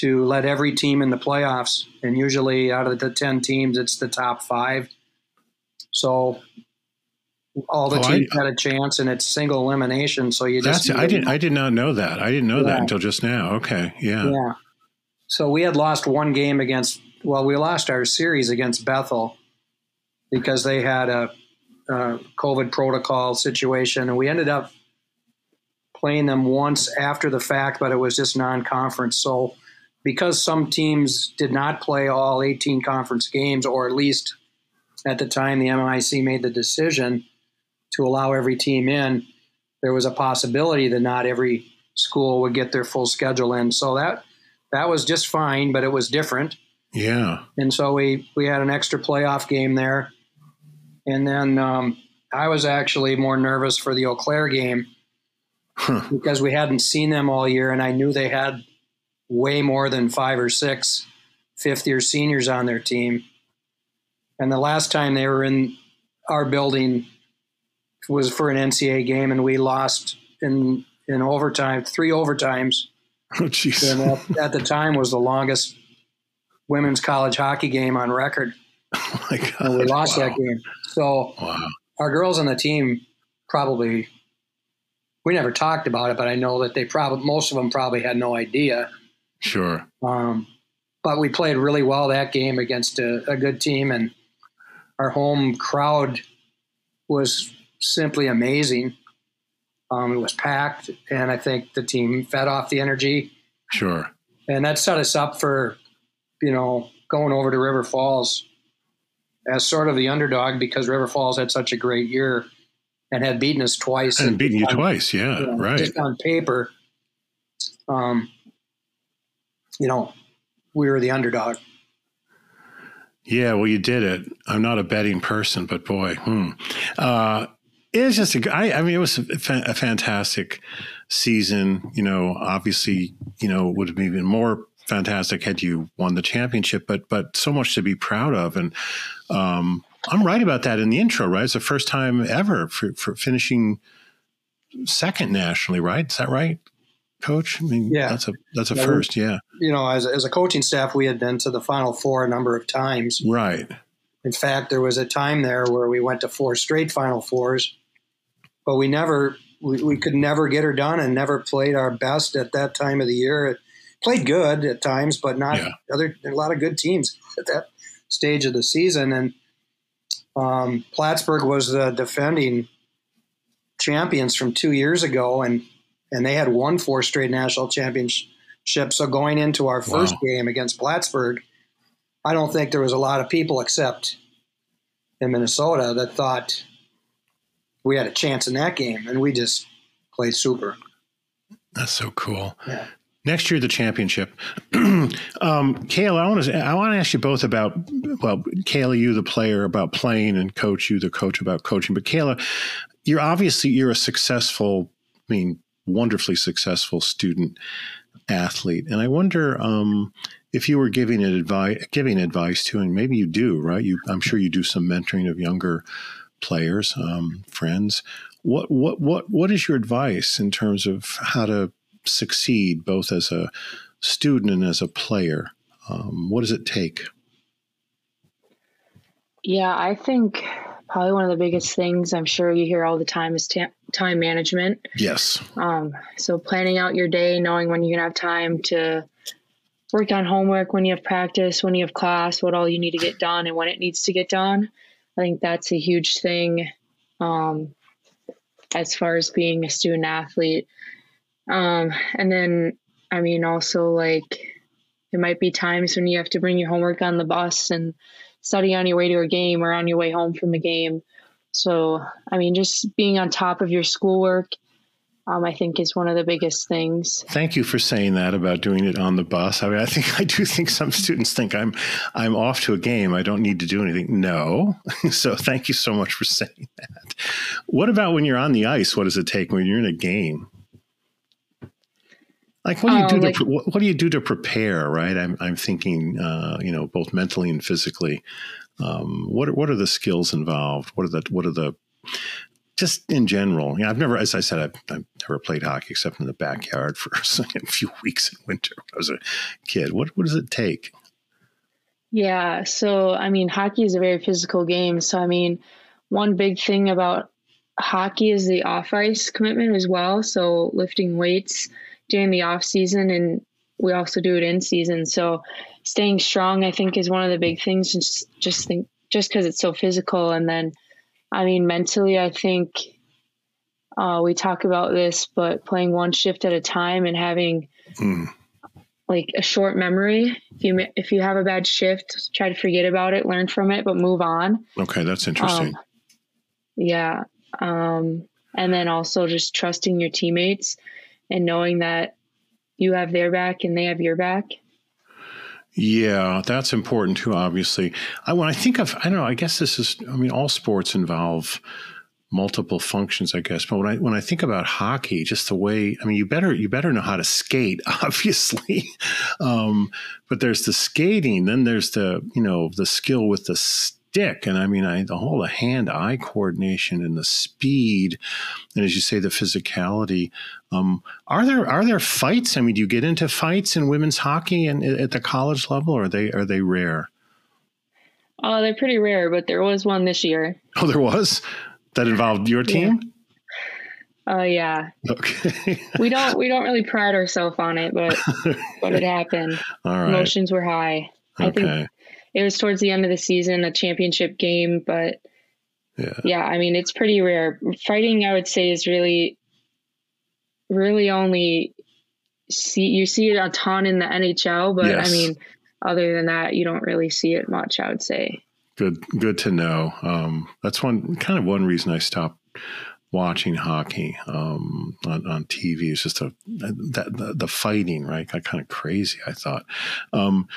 to let every team in the playoffs. And usually, out of the 10 teams, it's the top five. So all the oh, teams I, had a chance, and it's single elimination. So you just I did I did not know that. I didn't know yeah. that until just now. Okay, yeah, yeah. So we had lost one game against well, we lost our series against Bethel because they had a, a COVID protocol situation, and we ended up playing them once after the fact, but it was just non-conference. So because some teams did not play all 18 conference games, or at least at the time the MIAC made the decision to allow every team in, there was a possibility that not every school would get their full schedule in. So that that was just fine, but it was different. Yeah. And so we we had an extra playoff game there, and then um, I was actually more nervous for the Eau Claire game huh. because we hadn't seen them all year, and I knew they had way more than five or six fifth year seniors on their team. And the last time they were in our building was for an NCAA game, and we lost in in overtime, three overtimes. Oh, jeez. And at, the time was the longest women's college hockey game on record. Oh my god! And we lost wow. that game. So wow. our girls on the team probably we never talked about it, but I know that they probably most of them probably had no idea. Sure. Um, but we played really well that game against a, a good team, and our home crowd was simply amazing. Um, it was packed, and I think the team fed off the energy. Sure. And that set us up for, you know, going over to River Falls as sort of the underdog because River Falls had such a great year and had beaten us twice. And, and beaten you on, twice, yeah, you know, right. Just on paper, um, you know, we were the underdog. Yeah, well, you did it. I'm not a betting person, but boy, hmm. Uh, it was just a, I, I mean, it was a, fa- a, fantastic season. You know, obviously, you know, would have been even more fantastic had you won the championship, but but so much to be proud of. And um, I'm right about that in the intro, right? It's the first time ever for, for finishing second nationally, right? Is that right, Coach? I mean, yeah, that's a that's a yeah, first, yeah. You know, as as a coaching staff, we had been to the Final Four a number of times, right? In fact, there was a time there where we went to four straight Final Fours but we never we, we could never get her done and never played our best at that time of the year. It played good at times, but not yeah. other a lot of good teams at that stage of the season. And um, Plattsburgh was the defending champions from two years ago, and and they had won four straight national championships. So going into our first wow. game against Plattsburgh, I don't think there was a lot of people except in Minnesota that thought we had a chance in that game, and we just played super. That's so cool. Yeah. Next year, the championship. um, Kayla, I want to I want to ask you both about well, Kayla, you the player about playing, and Coach, you the coach about coaching. But Kayla, you're obviously you're a successful, I mean, wonderfully successful student athlete, and I wonder um, if you were giving advice, giving advice to, and maybe you do, right? You, I'm sure you do some mentoring of younger players, um, friends. What what what what is your advice in terms of how to succeed both as a student and as a player? Um, what does it take? Yeah, I think probably one of the biggest things I'm sure you hear all the time is ta- time management. Yes. Um, so planning out your day, knowing when you're gonna have time to work on homework, when you have practice, when you have class, what all you need to get done, and when it needs to get done. I think that's a huge thing um, as far as being a student athlete. Um, and then, I mean, also like there might be times when you have to bring your homework on the bus and study on your way to a game or on your way home from a game. So, I mean, just being on top of your schoolwork um, I think is one of the biggest things. Thank you for saying that about doing it on the bus. I mean, I think I do think some students think I'm I'm off to a game. I don't need to do anything. No, so thank you so much for saying that. What about when you're on the ice? What does it take when you're in a game? Like what do you do? like, to, what, what, do you do to prepare? Right, I'm I'm thinking, uh, you know, both mentally and physically. Um, what what are the skills involved? What are the what are the just in general, you know, I've never, as I said, I've, I've, never played hockey except in the backyard for a few weeks in winter when I was a kid. What what does it take? Yeah, so I mean, hockey is a very physical game. So I mean, one big thing about hockey is the off ice commitment as well. So lifting weights during the off season, and we also do it in season. So staying strong, I think, is one of the big things. Just just think just because it's so physical, and then, I mean, mentally, I think uh, we talk about this, but playing one shift at a time and having mm. like a short memory. If you if you have a bad shift, try to forget about it, learn from it, but move on. Okay, that's interesting. Um, yeah, um, and then also just trusting your teammates and knowing that you have their back and they have your back. Yeah, that's important too. Obviously, I when I think of, I don't know. I guess this is. I mean, all sports involve multiple functions, I guess. But when I when I think about hockey, just the way I mean, you better you better know how to skate, obviously. um, but there's the skating, then there's the you know the skill with the and I mean, I, the whole hand eye coordination and the speed, and as you say, the physicality. Um, are there are there fights? I mean, do you get into fights in women's hockey and at the college level, or are they are they rare? Oh, they're pretty rare, but there was one this year. Oh, there was that involved your team. Oh uh, yeah. Okay. we don't we don't really pride ourselves on it, but but it happened. All right. Emotions were high. Okay. I think it was towards the end of the season, a championship game, but yeah. Yeah, I mean it's pretty rare. Fighting I would say is really really only see you see it a ton in the NHL, but yes. I mean other than that you don't really see it much, I would say. Good, good to know. Um, that's one kind of one reason I stopped watching hockey um, on, on TV. It's just a that the, the fighting, right? Got kind of crazy. I thought. Um,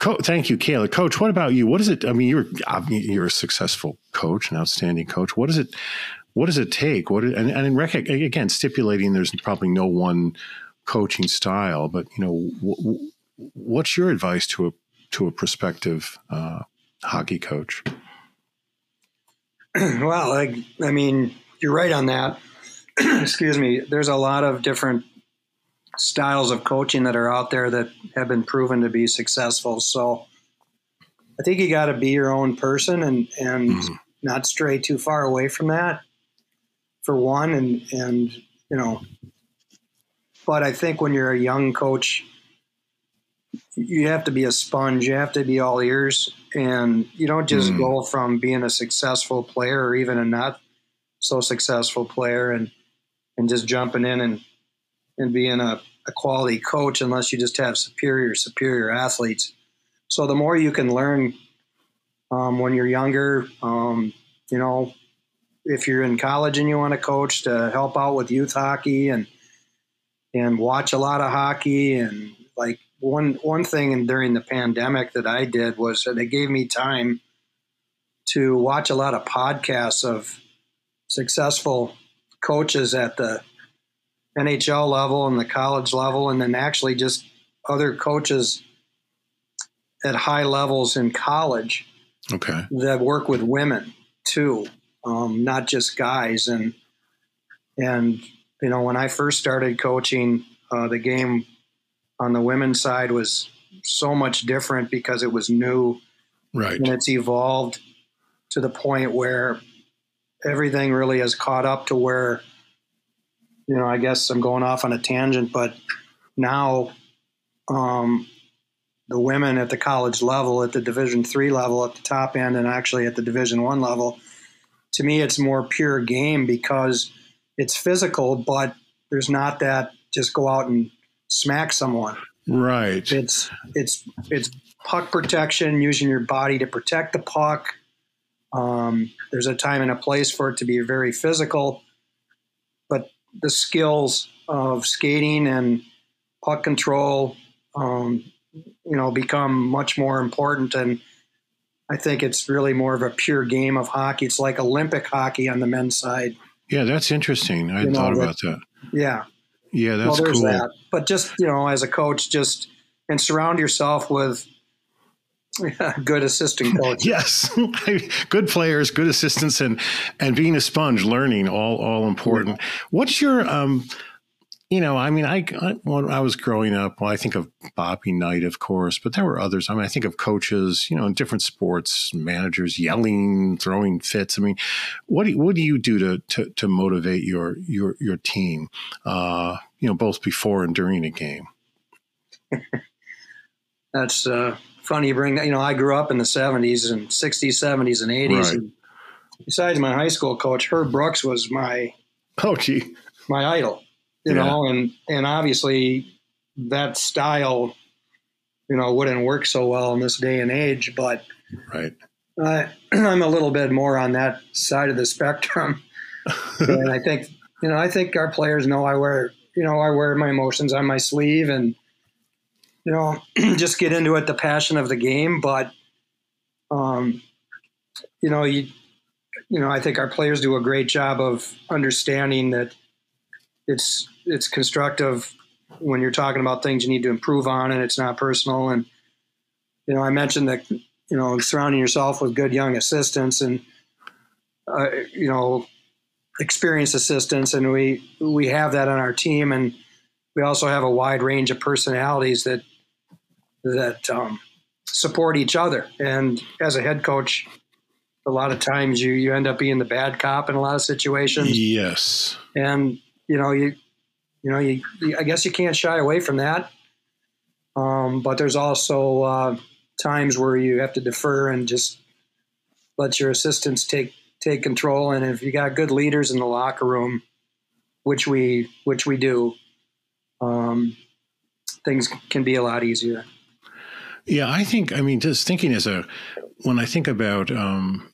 Co- thank you, Kayla. Coach, what about you? What is it? I mean, you're you're a successful coach, an outstanding coach. What is it? What does it take? What and, and rec- again, stipulating there's probably no one coaching style, but you know, what's your advice to a to a prospective uh, hockey coach? well, I, I mean, you're right on that. Excuse me. There's a lot of different styles of coaching that are out there that have been proven to be successful. So I think you got to be your own person and and mm-hmm. not stray too far away from that. For one, and and you know, but I think when you're a young coach, you have to be a sponge. You have to be all ears, and you don't just mm. go from being a successful player or even a not so successful player and and just jumping in and and being a, a quality coach unless you just have superior superior athletes. So the more you can learn um, when you're younger, um, you know, if you're in college and you want to coach to help out with youth hockey and and watch a lot of hockey and like one one thing during the pandemic that I did was that it gave me time to watch a lot of podcasts of successful coaches at the NHL level and the college level, and then actually just other coaches at high levels in college. Okay. That work with women too, um, not just guys. And and you know, when I first started coaching, uh, the game on the women's side was so much different because it was new. Right. And it's evolved to the point where everything really has caught up to where, you know, I guess I'm going off on a tangent, but now um, the women at the college level, at the Division three level, at the top end, and actually at the Division one level, to me, it's more pure game because it's physical, but there's not that just go out and smack someone. Right. It's it's it's puck protection, using your body to protect the puck. Um, there's a time and a place for it to be very physical, the skills of skating and puck control, um, you know, become much more important. And I think it's really more of a pure game of hockey. It's like Olympic hockey on the men's side. Yeah, that's interesting. I you thought about that. Yeah. Yeah, that's well, cool. That. But just you know, as a coach, just and surround yourself with good assistant coaches. yes, good players, good assistants, and and being a sponge, learning all all important. Yeah. What's your um, you know, I mean, I, I, when I was growing up, well, I think of Bobby Knight, of course, but there were others. I mean, I think of coaches, you know, in different sports, managers yelling, throwing fits. I mean, what do, what do you do to, to, to motivate your your your team? Uh, you know, both before and during a game. That's uh, funny you bring that. You know, I grew up in the '70s and '60s, '70s, and '80s. Right. And besides my high school coach, Herb Brooks was my Oh, gee. my idol. You Yeah. know, and and obviously that style, you know, wouldn't work so well in this day and age. But Right. uh, I'm a little bit more on that side of the spectrum, and I think you know, I think our players know I wear you know I wear my emotions on my sleeve and you know just get into it the passion of the game but um you know you you know I think our players do a great job of understanding that it's it's constructive when you're talking about things you need to improve on and it's not personal. And you know I mentioned that you know surrounding yourself with good young assistants and uh, you know experienced assistants. And we we have that on our team. And we also have a wide range of personalities that that um, support each other. And as a head coach a lot of times you you end up being the bad cop in a lot of situations. Yes. and you know you you know you, you I guess you can't shy away from that. Um, but there's also uh, times where you have to defer and just let your assistants take take control. And if you got good leaders in the locker room which we which we do um, things can be a lot easier Yeah, I think, I mean, just thinking as a, when I think about, um,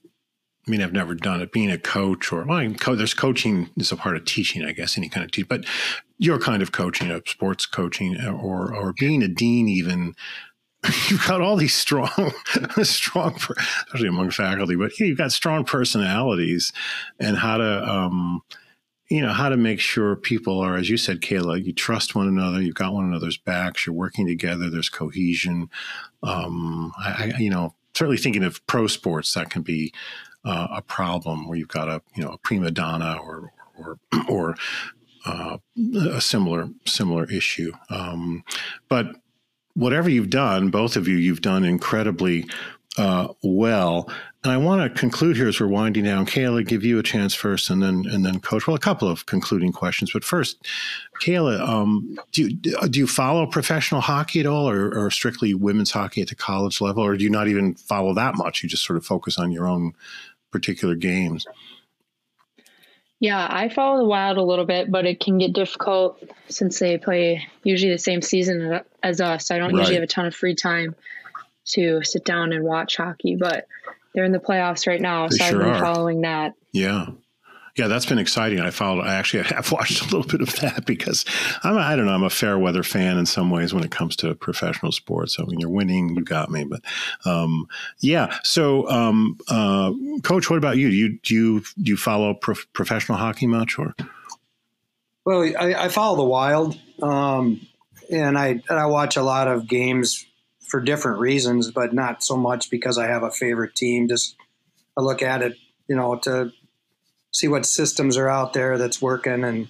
I mean, I've never done it, being a coach or, well, co- there's coaching is a part of teaching, I guess, any kind of teaching. but your kind of coaching, of sports coaching or, or being a dean even, you've got all these strong, strong, especially among faculty, but you've got strong personalities and how to, um, you know how to make sure people are as you said kayla you trust one another you've got one another's backs you're working together there's cohesion. Um, I, I, you know certainly thinking of pro sports that can be uh, a problem where you've got a you know a prima donna or or or uh, a similar similar issue. Um, but whatever you've done both of you you've done incredibly uh, well and I want to conclude here as we're winding down. Kayla, give you a chance first, and then and then Coach. Well, a couple of concluding questions, but first, Kayla, um, do you, do you follow professional hockey at all, or, or strictly women's hockey at the college level, or do you not even follow that much? You just sort of focus on your own particular games. Yeah, I follow the Wild a little bit, but it can get difficult since they play usually the same season as us. I don't Right. usually have a ton of free time to sit down and watch hockey, but they're in the playoffs right now, They so sure I've been are. following that. Yeah. Yeah, that's been exciting. I followed. I actually have watched a little bit of that because I'm. I don't know. I'm a fair weather fan in some ways when it comes to professional sports. So when you're winning, you got me. But um, yeah. So, um, uh, Coach, what about you? Do you do you do you follow prof- professional hockey much or? Well, I, I follow the Wild, um, and I and I watch a lot of games for different reasons, but not so much because I have a favorite team. Just I look at it, you know, to see what systems are out there that's working and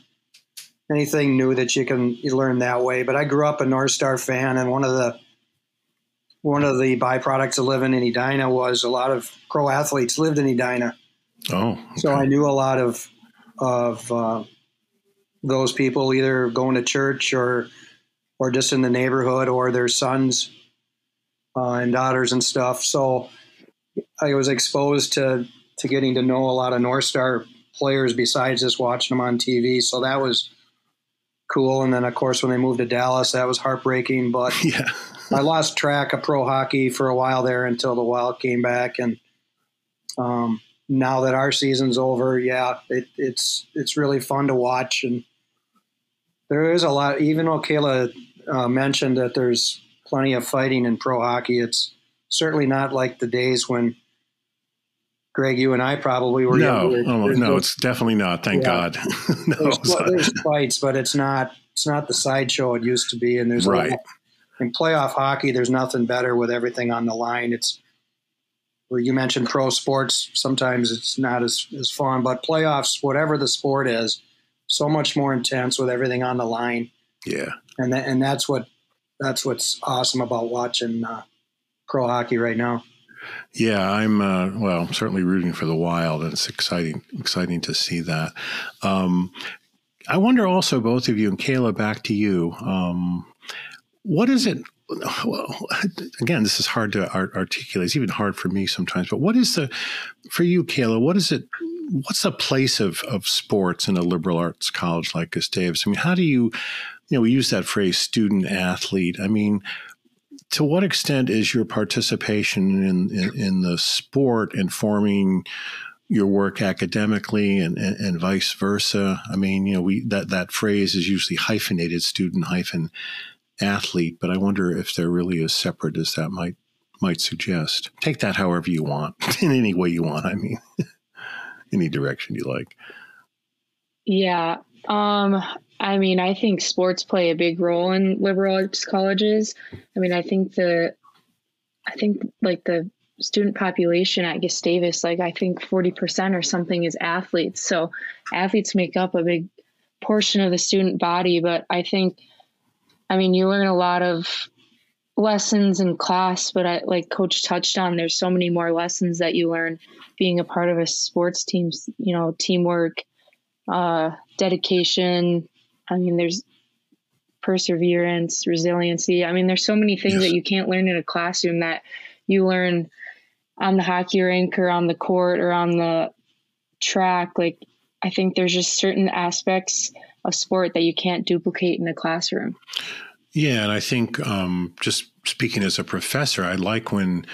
anything new that you can you learn that way. But I grew up a North Star fan, and one of the one of the byproducts of living in Edina was a lot of pro athletes lived in Edina. Oh, So I knew a lot of of uh, those people either going to church or or just in the neighborhood or their sons uh, and daughters and stuff. So I was exposed to to getting to know a lot of North Star players besides just watching them on TV. So that was cool. And then of course when they moved to Dallas, that was heartbreaking. But yeah. I lost track of pro hockey for a while there until the Wild came back, and um, now that our season's over, yeah, it, it's it's really fun to watch, and there is a lot. Even though Kayla uh, mentioned that there's plenty of fighting in pro hockey, it's certainly not like the days when Greg, you and I probably were. No, younger. oh, no, no- it's definitely not. Thank Yeah. God. no, there's, there's fights, but it's not it's not the sideshow it used to be. And there's Right. lot- in playoff hockey, there's nothing better with everything on the line. It's where you mentioned pro sports. Sometimes it's not as as fun, but playoffs, whatever the sport is, so much more intense with everything on the line. yeah. And that, and that's what that's what's awesome about watching uh, pro hockey right now. Yeah, I'm uh, well. I'm certainly rooting for the Wild, and it's exciting, exciting to see that. Um, I wonder also, both of you and Kayla, back to you. Um, what is it well, again, this is hard to articulate. It's even hard for me sometimes. But what is the, for you, Kayla? What is it? What's the place of of sports in a liberal arts college like Gustavus? I mean, how do you, you know, we use that phrase, student athlete. I mean, to what extent is your participation in in, in the sport informing your work academically and, and, and, vice versa. I mean, you know, we that that phrase is usually hyphenated student hyphen athlete, but I wonder if they're really as separate as that might might suggest. Take that however you want, in any way you want. I mean, any direction you like. Yeah. Um, I mean, I think sports play a big role in liberal arts colleges. I mean, I think the, I think like the student population at Gustavus, like I think 40% or something is athletes. So athletes make up a big portion of the student body. But I think, I mean, you learn a lot of lessons in class, but I, like Coach touched on, there's so many more lessons that you learn being a part of a sports team, you know, teamwork, uh, dedication. I mean, there's perseverance, resiliency. I mean, there's so many things yes. that you can't learn in a classroom that you learn on the hockey rink or on the court or on the track. Like, I think there's just certain aspects of sport that you can't duplicate in the classroom. Yeah, and I think um, just speaking as a professor, I like when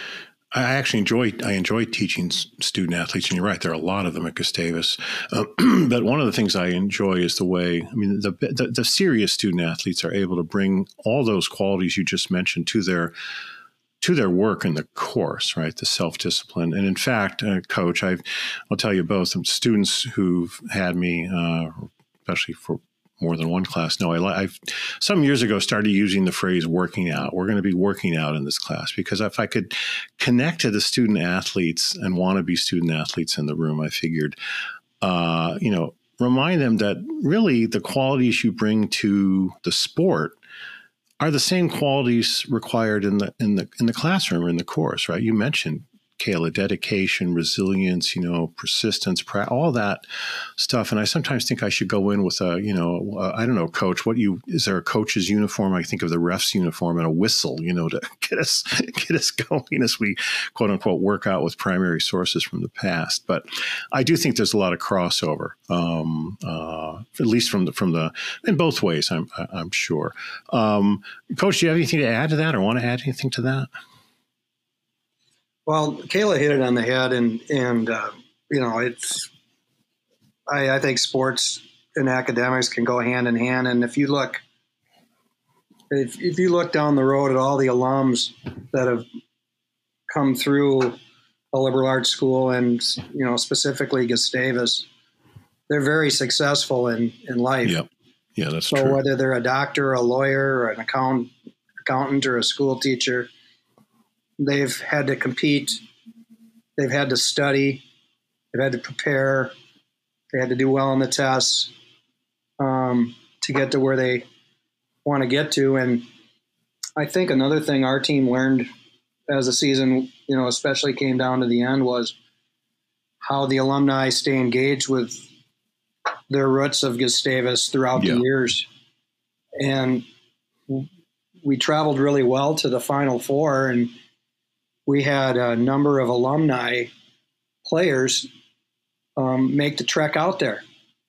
I actually enjoy I enjoy teaching student athletes, and you're right, there are a lot of them at Gustavus. Uh, but one of the things I enjoy is the way I mean the, the, the serious student athletes are able to bring all those qualities you just mentioned to their to their work in the course, right? The self discipline. And in fact, uh, coach, i will tell you both, students who've had me, uh, especially for more than one class. No, I, I've some years ago started using the phrase working out. We're going to be working out in this class because if I could connect to the student athletes and want to be student athletes in the room, I figured, uh, you know, remind them that really the qualities you bring to the sport are the same qualities required in the in the in the classroom or in the course, right? You mentioned Kayla, dedication, resilience, you know, persistence, all that stuff. And I sometimes think I should go in with a, you know, uh, I don't know, coach. What you is there a coach's uniform? I think of the ref's uniform and a whistle, you know, to get us get us going as we quote unquote work out with primary sources from the past. But I do think there's a lot of crossover, um, uh, at least from the from the in both ways. I'm I'm sure. Um, coach, do you have anything to add to that, or want to add anything to that? Well, Kayla hit it on the head, and and uh, you know it's. I, I think sports and academics can go hand in hand, and if you look, if if you look down the road at all the alums that have come through a liberal arts school, and you know specifically Gustavus, they're very successful in in life. Yep. Yeah, that's so true. So whether they're a doctor, a lawyer, or an account, accountant, or a school teacher, They've had to compete. They've had to study. They've had to prepare. They had to do well on the tests um, to get to where they want to get to. And I think another thing our team learned as the season, you know, especially came down to the end was how the alumni stay engaged with their roots of Gustavus throughout yeah. the years. And we traveled really well to the Final Four, and we had a number of alumni players um, make the trek out there.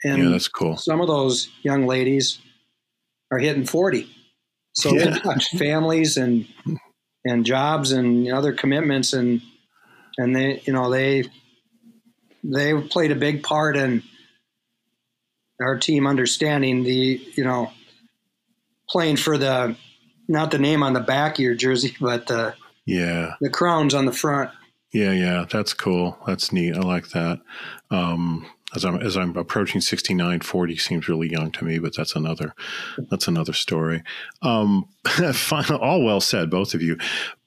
And yeah, that's cool. Some of those young ladies are hitting 40. So yeah. families and and jobs and other commitments and and they you know they they played a big part in our team understanding the you know playing for the not the name on the back of your jersey but the yeah. The crowns on the front. Yeah, yeah, that's cool. That's neat. I like that. Um, as I'm as I'm approaching 69, 40 seems really young to me, but that's another that's another story. Um, final, all well said, both of you.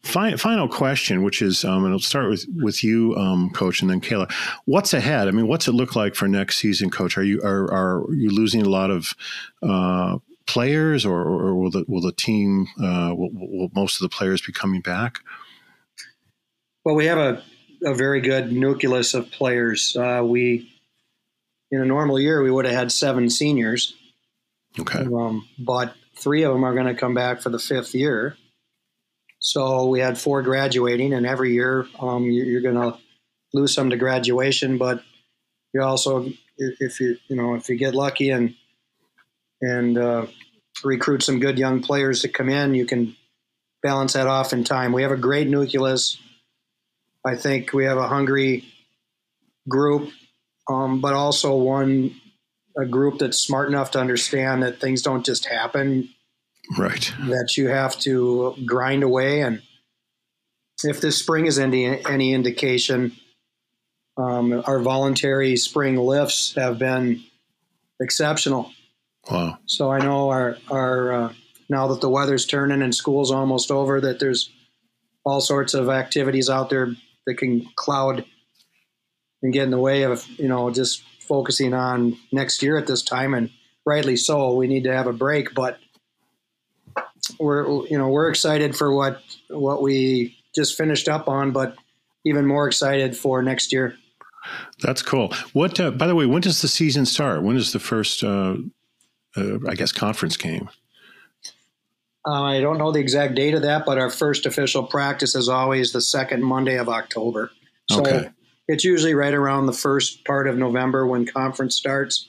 Final, final question, which is, um, and I'll start with with you, um, Coach, and then Kayla. What's ahead? I mean, what's it look like for next season, Coach? Are you are are you losing a lot of uh, players, or, or will the will the team uh, will, will, most of the players be coming back? Well, we have a, a very good nucleus of players. Uh, we in a normal year we would have had seven seniors. Okay, um, but three of them are going to come back for the fifth year, So we had four graduating, and every year um, you're going to lose some to graduation, but you also, if you you know if you get lucky and and uh, recruit some good young players to come in, you can balance that off in time. We have a great nucleus. I think we have a hungry group, um, but also one a group that's smart enough to understand that things don't just happen. Right. That you have to grind away. And if this spring is any, any indication, um, our voluntary spring lifts have been exceptional. Wow. So I know our, our uh, now that the weather's turning and school's almost over, that there's all sorts of activities out there that can cloud and get in the way of, you know, just focusing on next year at this time, and rightly so. We need to have a break, but we're you know we're excited for what what we just finished up on, but even more excited for next year. That's cool. What, uh, by the way, when does the season start? When is the first, uh, uh, I guess, conference game? Uh, I don't know the exact date of that, but our first official practice is always the second Monday of October. So okay. It's usually right around the first part of November when conference starts.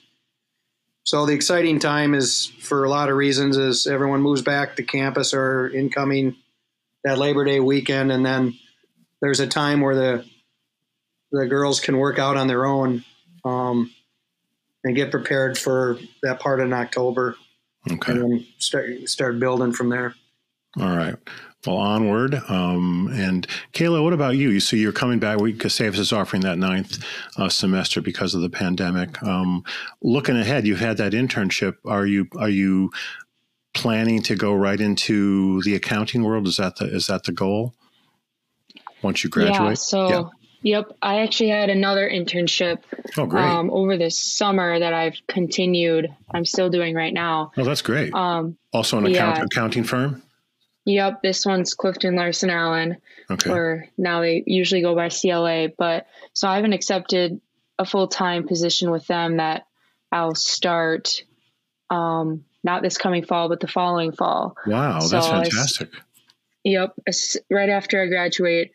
So the exciting time is for a lot of reasons is everyone moves back to campus or incoming that Labor Day weekend, and then there's a time where the the girls can work out on their own um, and get prepared for that part in October. Okay. And then start start building from there. All right. Well, onward. Um, and Kayla, what about you? You see, you're coming back. We Gustavus is offering that ninth uh, semester because of the pandemic. Um, looking ahead, you've had that internship. Are you are you planning to go right into the accounting world? Is that the is that the goal? Once you graduate. Yeah. So. Yeah. Yep, I actually had another internship oh, great. Um, over this summer that I've continued. I'm still doing right now. Oh, that's great. Um, also an account, yeah. accounting firm. Yep, this one's Clifton Larson Allen, okay. or now they usually go by CLA. But so I haven't accepted a full time position with them that I'll start um, not this coming fall, but the following fall. Wow, so that's fantastic. I, yep, right after I graduate,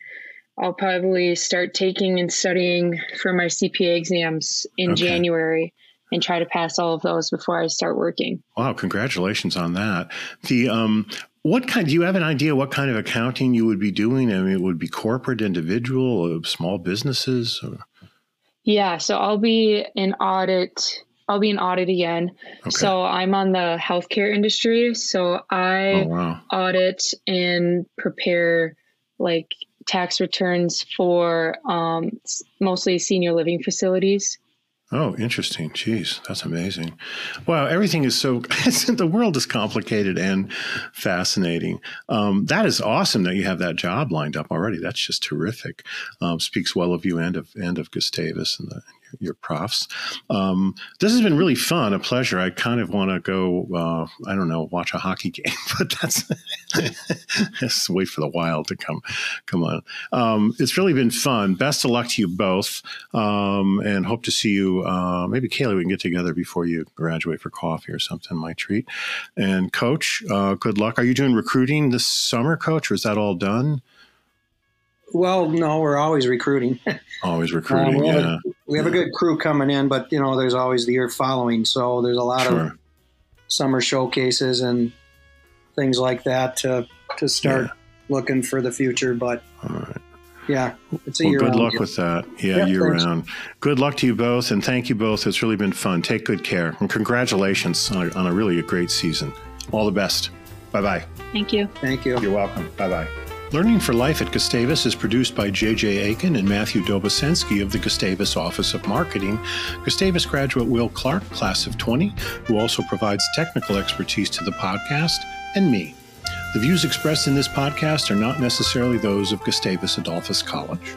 I'll probably start taking and studying for my CPA exams in okay. January and try to pass all of those before I start working. Wow, congratulations on that. The um, what kind? Do you have an idea what kind of accounting you would be doing? I mean, it would be corporate, individual, small businesses. Or? Yeah, so I'll be in audit. I'll be in audit again. Okay. So I'm on the healthcare industry. So I oh, wow. audit and prepare like tax returns for um, mostly senior living facilities. Oh, interesting. Jeez, that's amazing. Wow, everything is so, the world is complicated and fascinating. Um, that is awesome that you have that job lined up already. That's just terrific. Um, speaks well of you and of, and of Gustavus and the, your profs. Um, this has been really fun, a pleasure. I kind of want to go, uh, I don't know, watch a hockey game, but that's just wait for the wild to come come on. Um, it's really been fun. Best of luck to you both, um, and hope to see you. Uh, maybe Kayla, we can get together before you graduate for coffee or something. My treat. And Coach, uh, good luck. Are you doing recruiting this summer, Coach, or is that all done? Well, no, we're always recruiting. Always recruiting. Um, we yeah, have a, we have a good crew coming in, but you know, there's always the year following, so there's a lot sure. of summer showcases and things like that to to start yeah. looking for the future. But yeah, it's a well, year. Good luck with that. Yeah, yep, year thanks. round. Good luck to you both, and thank you both. It's really been fun. Take good care, and congratulations on a, on a really a great season. All the best. Bye bye. Thank you. Thank you. You're welcome. Bye bye. Learning for Life at Gustavus is produced by J.J. Aiken and Matthew Dobosensky of the Gustavus Office of Marketing, Gustavus graduate Will Clark, class of 20, who also provides technical expertise to the podcast, and me. The views expressed in this podcast are not necessarily those of Gustavus Adolphus College.